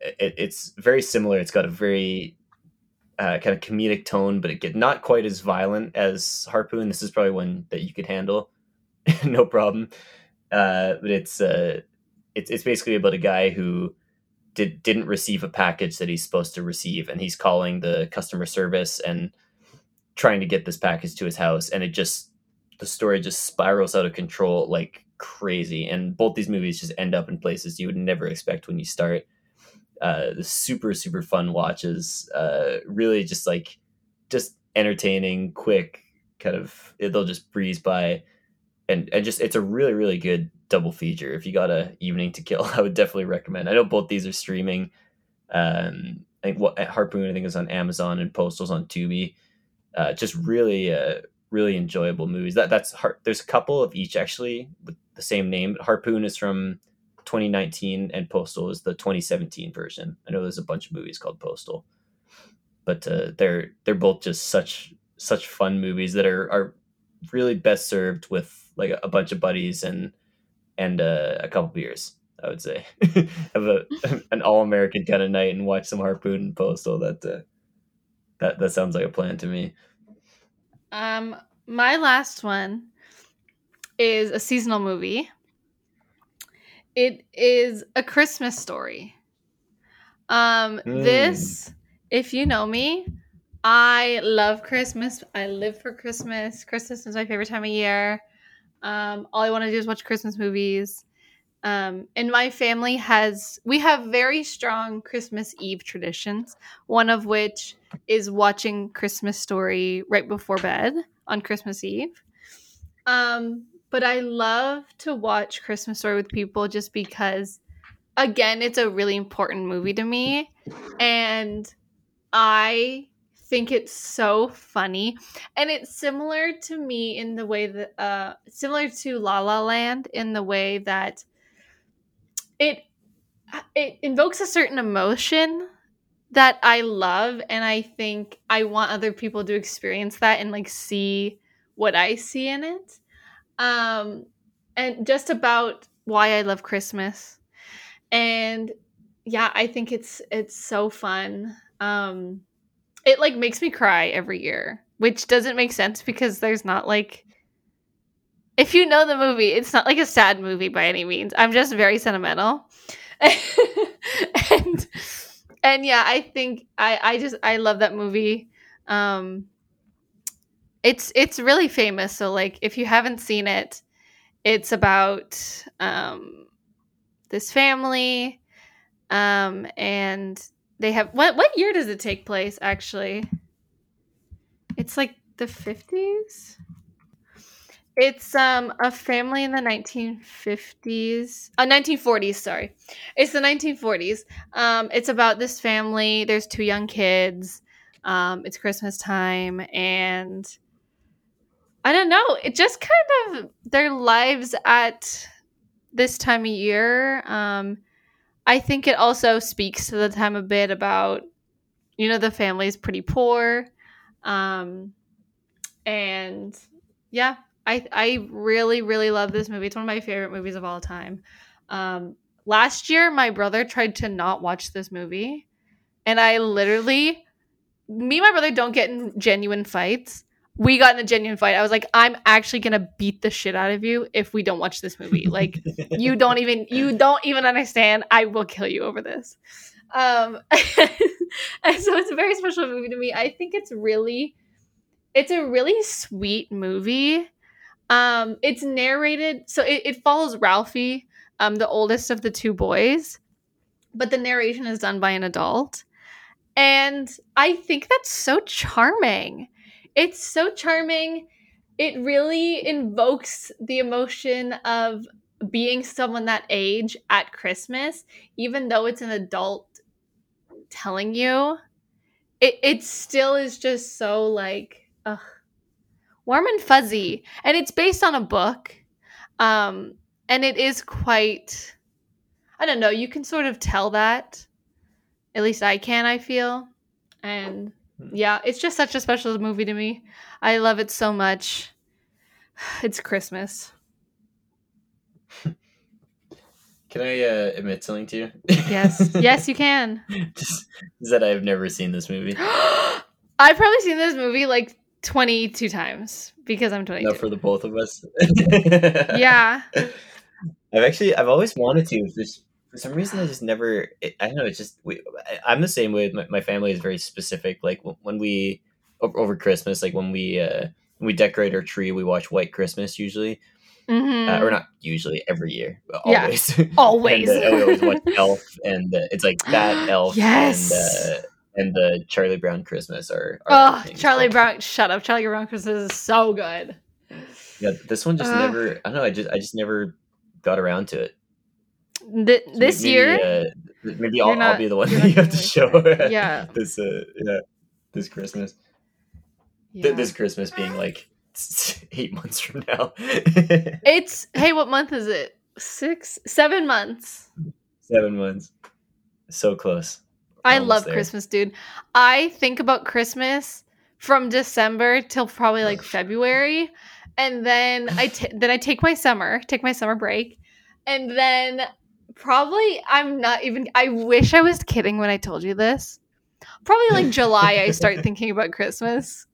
it, it's very similar. It's got a very uh, kind of comedic tone, but it get not quite as violent as Harpoon. This is probably one that you could handle, [laughs] no problem. Uh, but it's uh, it's it's basically about a guy who did didn't receive a package that he's supposed to receive, and he's calling the customer service and trying to get this package to his house, and it just the story just spirals out of control like crazy. And both these movies just end up in places you would never expect when you start uh, the super super fun watches. Uh, really just like just entertaining, quick, kind of they'll just breeze by, and and just it's a really really good double feature. If you got a evening to kill, [laughs] I would definitely recommend. I know both these are streaming. Um, I think what Harpoon I think is on Amazon and Postal's on Tubi. Uh, just really uh, really enjoyable movies. That that's hard. There's a couple of each actually with the same name. Harpoon is from 2019 and Postal is the 2017 version. I know there's a bunch of movies called Postal, but uh, they're they're both just such such fun movies that are are really best served with like a, bunch of buddies and and uh, a couple beers. I would say [laughs] have a an all American kind of night and watch some Harpoon and Postal. That uh, That that sounds like a plan to me. Um, my last one is a seasonal movie. It is a Christmas story. Um, Mm. this, if you know me, I love Christmas. I live for Christmas. Christmas is my favorite time of year. Um, all I want to do is watch Christmas movies. Um, and my family has, we have very strong Christmas Eve traditions, one of which is watching Christmas Story right before bed on Christmas Eve. Um, but I love to watch Christmas Story with people just because, again, it's a really important movie to me. And I think it's so funny. And it's similar to me in the way that, uh, similar to La La Land in the way that it, it invokes a certain emotion that I love. And I think I want other people to experience that and like see what I see in it. Um, and just about why I love Christmas. And yeah, I think it's it's so fun. Um it like makes me cry every year, which doesn't make sense because there's not like if you know the movie, it's not like a sad movie by any means. I'm just very sentimental. [laughs] and and yeah, I think I I just I love that movie. Um it's it's really famous, so like if you haven't seen it, it's about um this family um and they have what what year does it take place actually? It's like the 50s. It's um a family in the 1950s. Uh 1940s, sorry. It's the 1940s. Um it's about this family. There's two young kids. Um it's Christmas time and I don't know. It just kind of their lives at this time of year. Um I think it also speaks to the time a bit about you know the family is pretty poor. Um and yeah, I I really really love this movie. It's one of my favorite movies of all time. Um, last year, my brother tried to not watch this movie, and I literally, me and my brother don't get in genuine fights. We got in a genuine fight. I was like, I'm actually gonna beat the shit out of you if we don't watch this movie. Like, [laughs] you don't even you don't even understand. I will kill you over this. Um, [laughs] and so it's a very special movie to me. I think it's really, it's a really sweet movie. Um, it's narrated, so it, it follows Ralphie, um, the oldest of the two boys, but the narration is done by an adult. And I think that's so charming. It's so charming. It really invokes the emotion of being someone that age at Christmas, even though it's an adult telling you. It, it still is just so like, ugh warm and fuzzy and it's based on a book um and it is quite i don't know you can sort of tell that at least i can i feel and yeah it's just such a special movie to me i love it so much [sighs] it's christmas [laughs] Can I uh, admit something to you? yes [laughs] yes you can Just is that I've never seen this movie. [gasps] i've probably seen this movie like 22 times because i'm 22 Not for the both of us. yeah [laughs] I've actually I've always wanted to. Just for some reason, I just never. It, I don't know. It's just we, I, I'm the same way. My, my family is very specific. Like when we over, over Christmas, like when we uh when we decorate our tree, we watch White Christmas usually, Mhm. uh, or not usually every year, but Yeah. always. [laughs] always and, uh, we always watch [laughs] Elf, and uh, it's like that [gasps] Elf Yes. and uh, and the Charlie Brown Christmas are. are Oh. Charlie Brown! Shut up, Charlie Brown Christmas is so good. Yeah, this one just Ugh. never. I don't know. I just I just never got around to it. Th- So this maybe, year, uh, maybe I'll, not- I'll be the one that you have to show. [laughs] Yeah. this uh, yeah, this Christmas. yeah. Th- This Christmas being like eight months from now. [laughs] it's hey, what month is it? Six, seven months. Seven months. So close. I Almost love there. Christmas, dude. I think about Christmas from December till probably like February, and then I t- then I take my summer, take my summer break, and then probably I'm not even. I wish I was kidding when I told you this, probably like [laughs] July I start thinking about Christmas.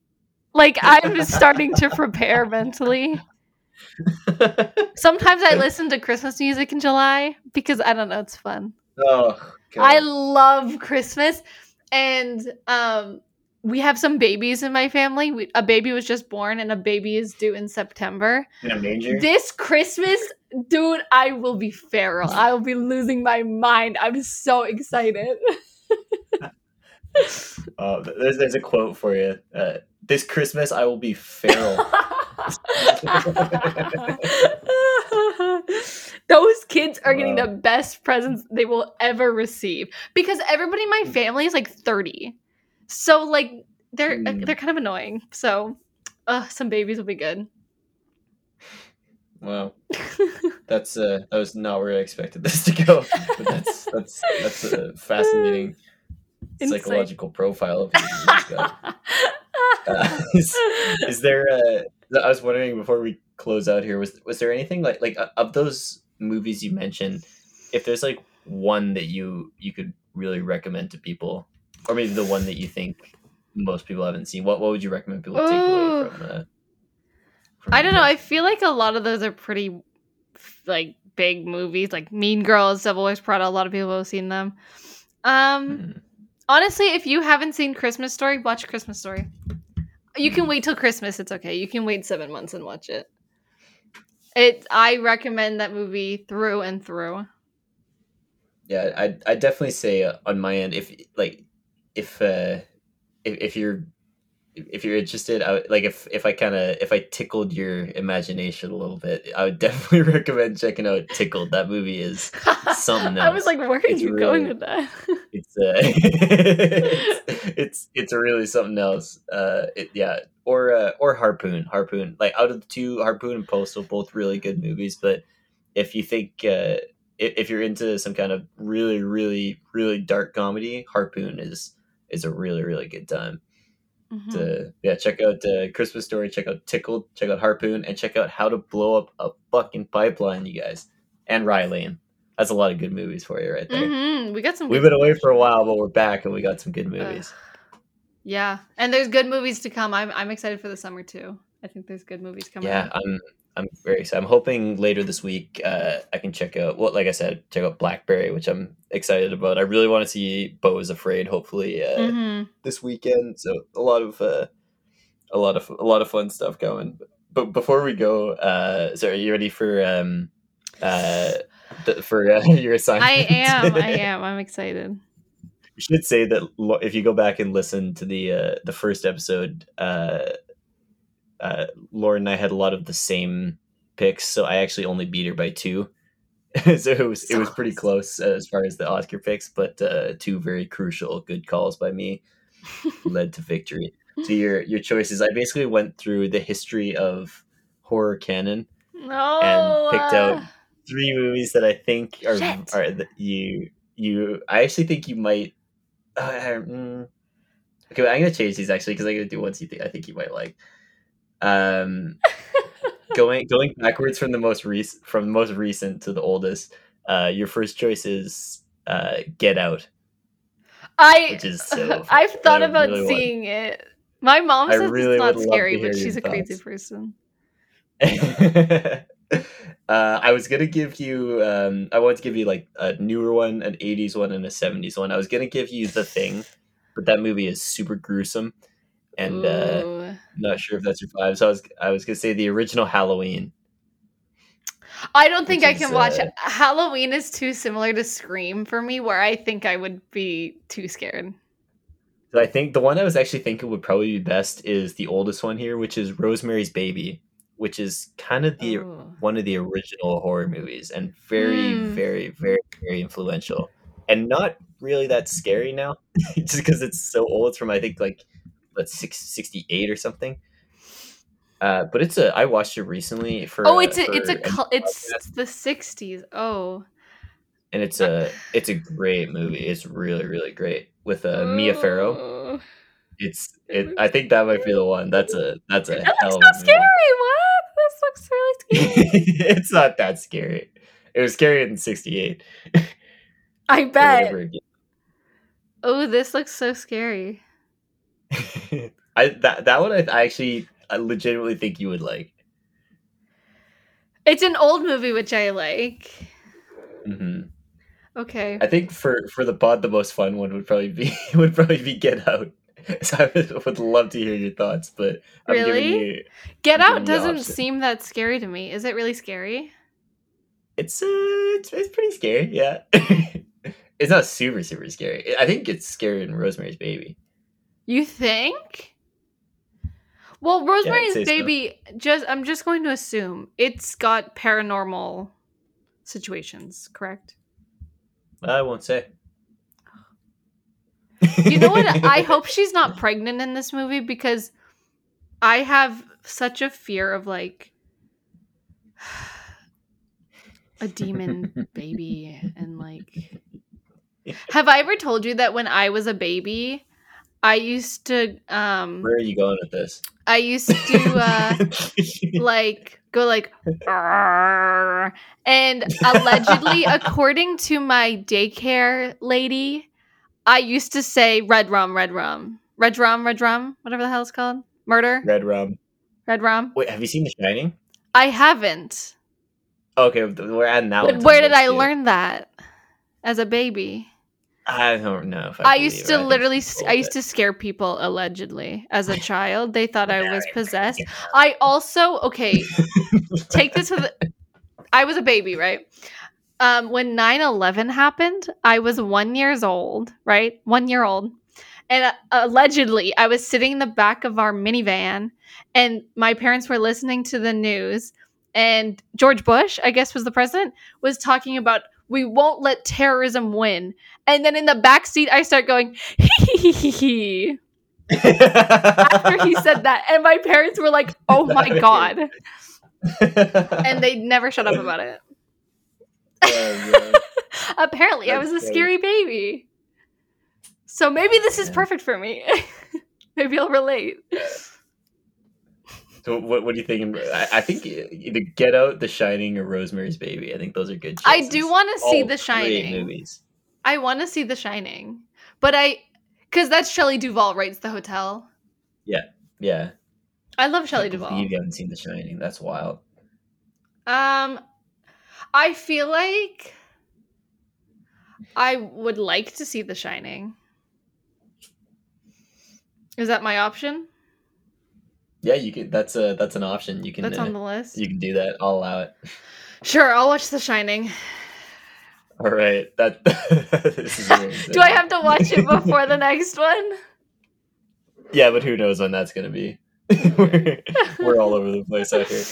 Like I'm starting to prepare mentally. Sometimes I listen to Christmas music in July because I don't know, it's fun. oh, God. I love Christmas and um we have some babies in my family. We, a baby was just born and a baby is due in September. in a manger. This Christmas, dude, I will be feral. I will be losing my mind. I'm so excited. [laughs] Oh, there's there's a quote for you. Uh, this Christmas I will be feral. [laughs] Those kids are getting Wow. the best presents they will ever receive because everybody in my family is like 30. So like they're uh, Hmm. they're kind of annoying. So uh, some babies will be good. Wow, [laughs] that's uh, that was not where I expected this to go. But that's [laughs] that's that's a fascinating [laughs] Insight. psychological profile of you. Uh, is, is there? Uh, I was wondering before we close out here. Was was there anything like like uh, of those movies you mentioned? If there's like one that you you could really recommend to people, or maybe the one that you think most people haven't seen, what what would you recommend people take away from? Uh, from I don't know. I feel like a lot of those are pretty like big movies, like Mean Girls, Devil Wears Prada. A lot of people have seen them. Um, Mhm. honestly, if you haven't seen Christmas Story, watch Christmas Story. You can wait till Christmas. It's okay. You can wait seven months and watch it. It. I recommend that movie through and through. Yeah, I I definitely say on my end if like if uh if, if you're if you're interested, I would, like if if I kind of if I tickled your imagination a little bit, I would [laughs] definitely recommend checking out Tickled. That movie is Something [laughs] I was like, where are It's you going with that? [laughs] it's uh it's, it's it's really something else. Uh, it, yeah, or uh, or Harpoon, Harpoon. Like out of the two, Harpoon and Postal, both really good movies. But if you think uh, if, if you're into some kind of really really really dark comedy, Harpoon is is a really really good time. Mhm. To, yeah, check out uh, Christmas Story, check out Tickled, check out Harpoon, and check out How to Blow Up a Fucking Pipeline, you guys, and Lane. That's a lot of good movies for you right there. Mhm. We got some. We've been away for a while, but we're back and we got some good movies. Yeah, and there's good movies to come. I'm I'm excited for the summer too. I think there's good movies coming. yeah, I'm I'm very excited. I'm hoping later this week uh, I can check out well, like I said, check out Blackberry, which I'm excited about. I really want to see Beau is Afraid. Hopefully uh, hmm this weekend. So a lot of uh, a lot of a lot of fun stuff going. But before we go, uh, so are you ready for um, uh, th- for uh, [laughs] your assignment? I am. I [laughs] am. I'm excited. We should say that if you go back and listen to the uh, the first episode, uh, uh, Lauren and I had a lot of the same picks, so I actually only beat her by two. [laughs] so it was it was pretty close as far as the Oscar picks, but uh, two very crucial good calls by me [laughs] led to victory. So your your choices, I basically went through the history of horror canon, No. And picked out- uh, three movies that I think are Shit. are that you you. I actually think you might. Uh, mm, okay, I'm gonna change these actually because I'm gonna do ones you think I think you might like. Um, [laughs] going going backwards from the most recent from the most recent to the oldest. Uh, your first choice is uh, Get Out. I which is so [laughs] I've thought about really want- seeing it. My mom says really it's not scary, but she's a your crazy person. [laughs] uh, I was gonna give you. Um, I wanted to give you like a newer one, an '80s one, and a '70s one. I was gonna give you The Thing, but that movie is super gruesome, and uh. Not sure if that's your vibe. So I was, I was gonna say the original Halloween. I don't think I is, can watch uh, it. Halloween is too similar to Scream for me, where I think I would be too scared. I think the one I was actually thinking would probably be best is the oldest one here, which is Rosemary's Baby, which is kind of the Ooh. one of the original horror movies and very, Hmm. very, very, very influential and not really that scary now [laughs] just because it's so old. It's from, I think, like, what, six, 68 or something. Uh, but it's a, I watched it recently for, Oh, it's a it's a it's the '60s. Oh, and it's a, it's a great movie. It's really, really great with uh, Mia Farrow. It's, it, I think that might be the one. That's a, that's a That hell looks so a scary. What? This looks really [laughs] scary. it's not that scary. It was scary in '68. I bet. Oh, this looks so scary. I that that one I, I actually I legitimately think you would like. It's an old movie, which I like. hmm Okay. I think for for the pod, the most fun one would probably be [laughs] would probably be Get Out. So I would, would love to hear your thoughts, but I'm giving Really? you Get I'm Out doesn't seem that scary to me. Is it really scary? it's uh it's, it's pretty scary. Yeah, [laughs] it's not super super scary. I think it's scarier than Rosemary's Baby. You think? Well, Rosemary's so. Baby just I'm just going to assume it's got paranormal situations, correct? I won't say. You know what? I [laughs] hope she's not pregnant in this movie because I have such a fear of like a demon baby and like [laughs] Have I ever told you that when I was a baby, I used to um Where are you going with this? I used to uh [laughs] like go like "Arr." and allegedly [laughs] according to my daycare lady i used to say red rum red rum red rum red rum whatever the hell it's called murder Red Rum. red rum Wait, have you seen The Shining? i haven't Okay, we're adding that but where did i too. learn that as a baby I don't know. If i, I, used to literally I used to scare people allegedly as a child they thought i was possessed i also okay take this with I was a baby, right? Um, when 9-11 happened, I was one years old, right? One year old. And uh, allegedly, I was sitting in the back of our minivan, and my parents were listening to the news. And George Bush, I guess was the president, was talking about we won't let terrorism win. And then in the back seat, I start going, hee hee hee hee after he said [laughs] that. And my parents were like, oh my [laughs] God. And they [laughs] never shut up about it. Oh, Apparently, I was a scary baby. So maybe this is Yeah. perfect for me. maybe I'll relate. So what, what do you think? I, I think either Get Out, The Shining, or Rosemary's Baby. I think those are good. I do want to see All The Shining. movies. I want to see The Shining, but I, because that's Shelley Duvall writes the hotel. Yeah, yeah. I love Shelley Can't Duvall. You haven't seen The Shining. That's wild. Um, I feel like I would like to see The Shining. Is that my option? Yeah, you can. That's a that's an option. You can. That's uh, on the list. you can do that. I'll allow it. Sure, I'll watch The Shining. All right. That. [laughs] this is very [laughs] Do I have to watch it before the [laughs] next one? Yeah, but who knows when that's gonna be? we're, we're all over the place out here.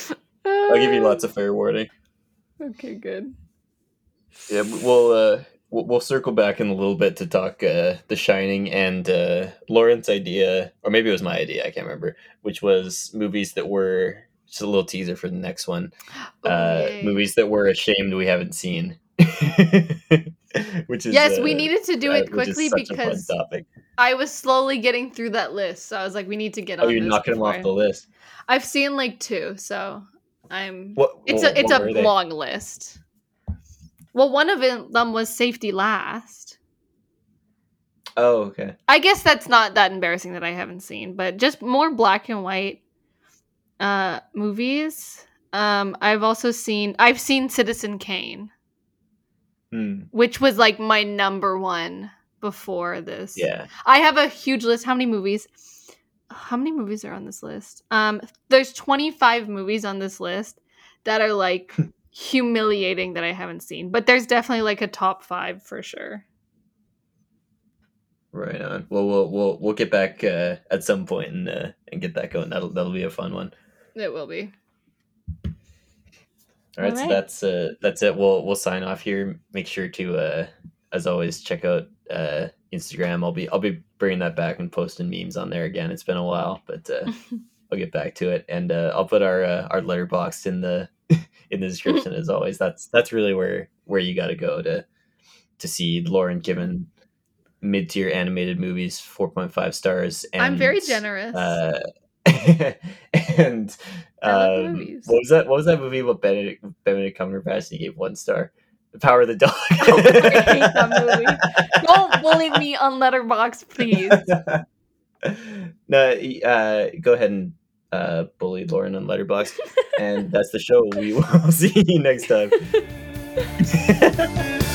I'll give you lots of fair warning. Okay, good. Yeah, we'll uh, we'll, we'll circle back in a little bit to talk uh, The Shining and uh, Lauren's idea, or maybe it was my idea. I can't remember, which was movies that were just a little teaser for the next one. Oh, uh, movies that we're ashamed we haven't seen. [laughs] which is Yes, we uh, needed to do uh, it quickly such a fun because. I was slowly getting through that list. So I was like, we need to get Oh, on. you're knocking them off the list. I've seen like two, so I'm. What? It's what- a it's a long list. Well, one of them was Safety Last. Oh, okay. I guess that's not that embarrassing that I haven't seen, but just more black and white uh movies. Um I've also seen I've seen Citizen Kane, Hmm. which was like my number one before this. Yeah. I have a huge list. How many movies? How many movies are on this list? Um, there's 25 movies on this list that are like [laughs] humiliating that I haven't seen, but there's definitely like a top five for sure. Right on. Well, we'll we'll we'll get back uh, at some point and uh, and get that going. That'll that'll be a fun one. It will be. All right, All so that's uh that's it. We'll we'll sign off here. Make sure to uh as always check out uh Instagram. I'll be I'll be bringing that back and posting memes on there again. It's been a while, but uh, [laughs] I'll get back to it and uh, I'll put our uh, our Letterboxd in the [laughs] in the description as always. That's that's really where where you got to go to to see Lauren given mid tier animated movies four point five stars. And, I'm very generous. Uh, [laughs] and um, what was that? What was that movie? What Benedict Benedict Cumberbatch? He gave one star. The Power of the Dog. [laughs] Oh, I hate that movie. Don't bully me on Letterboxd, please. no, uh, go ahead and uh, bully Lauren on Letterboxd, [laughs] and that's the show. We [laughs] will see you next time. [laughs]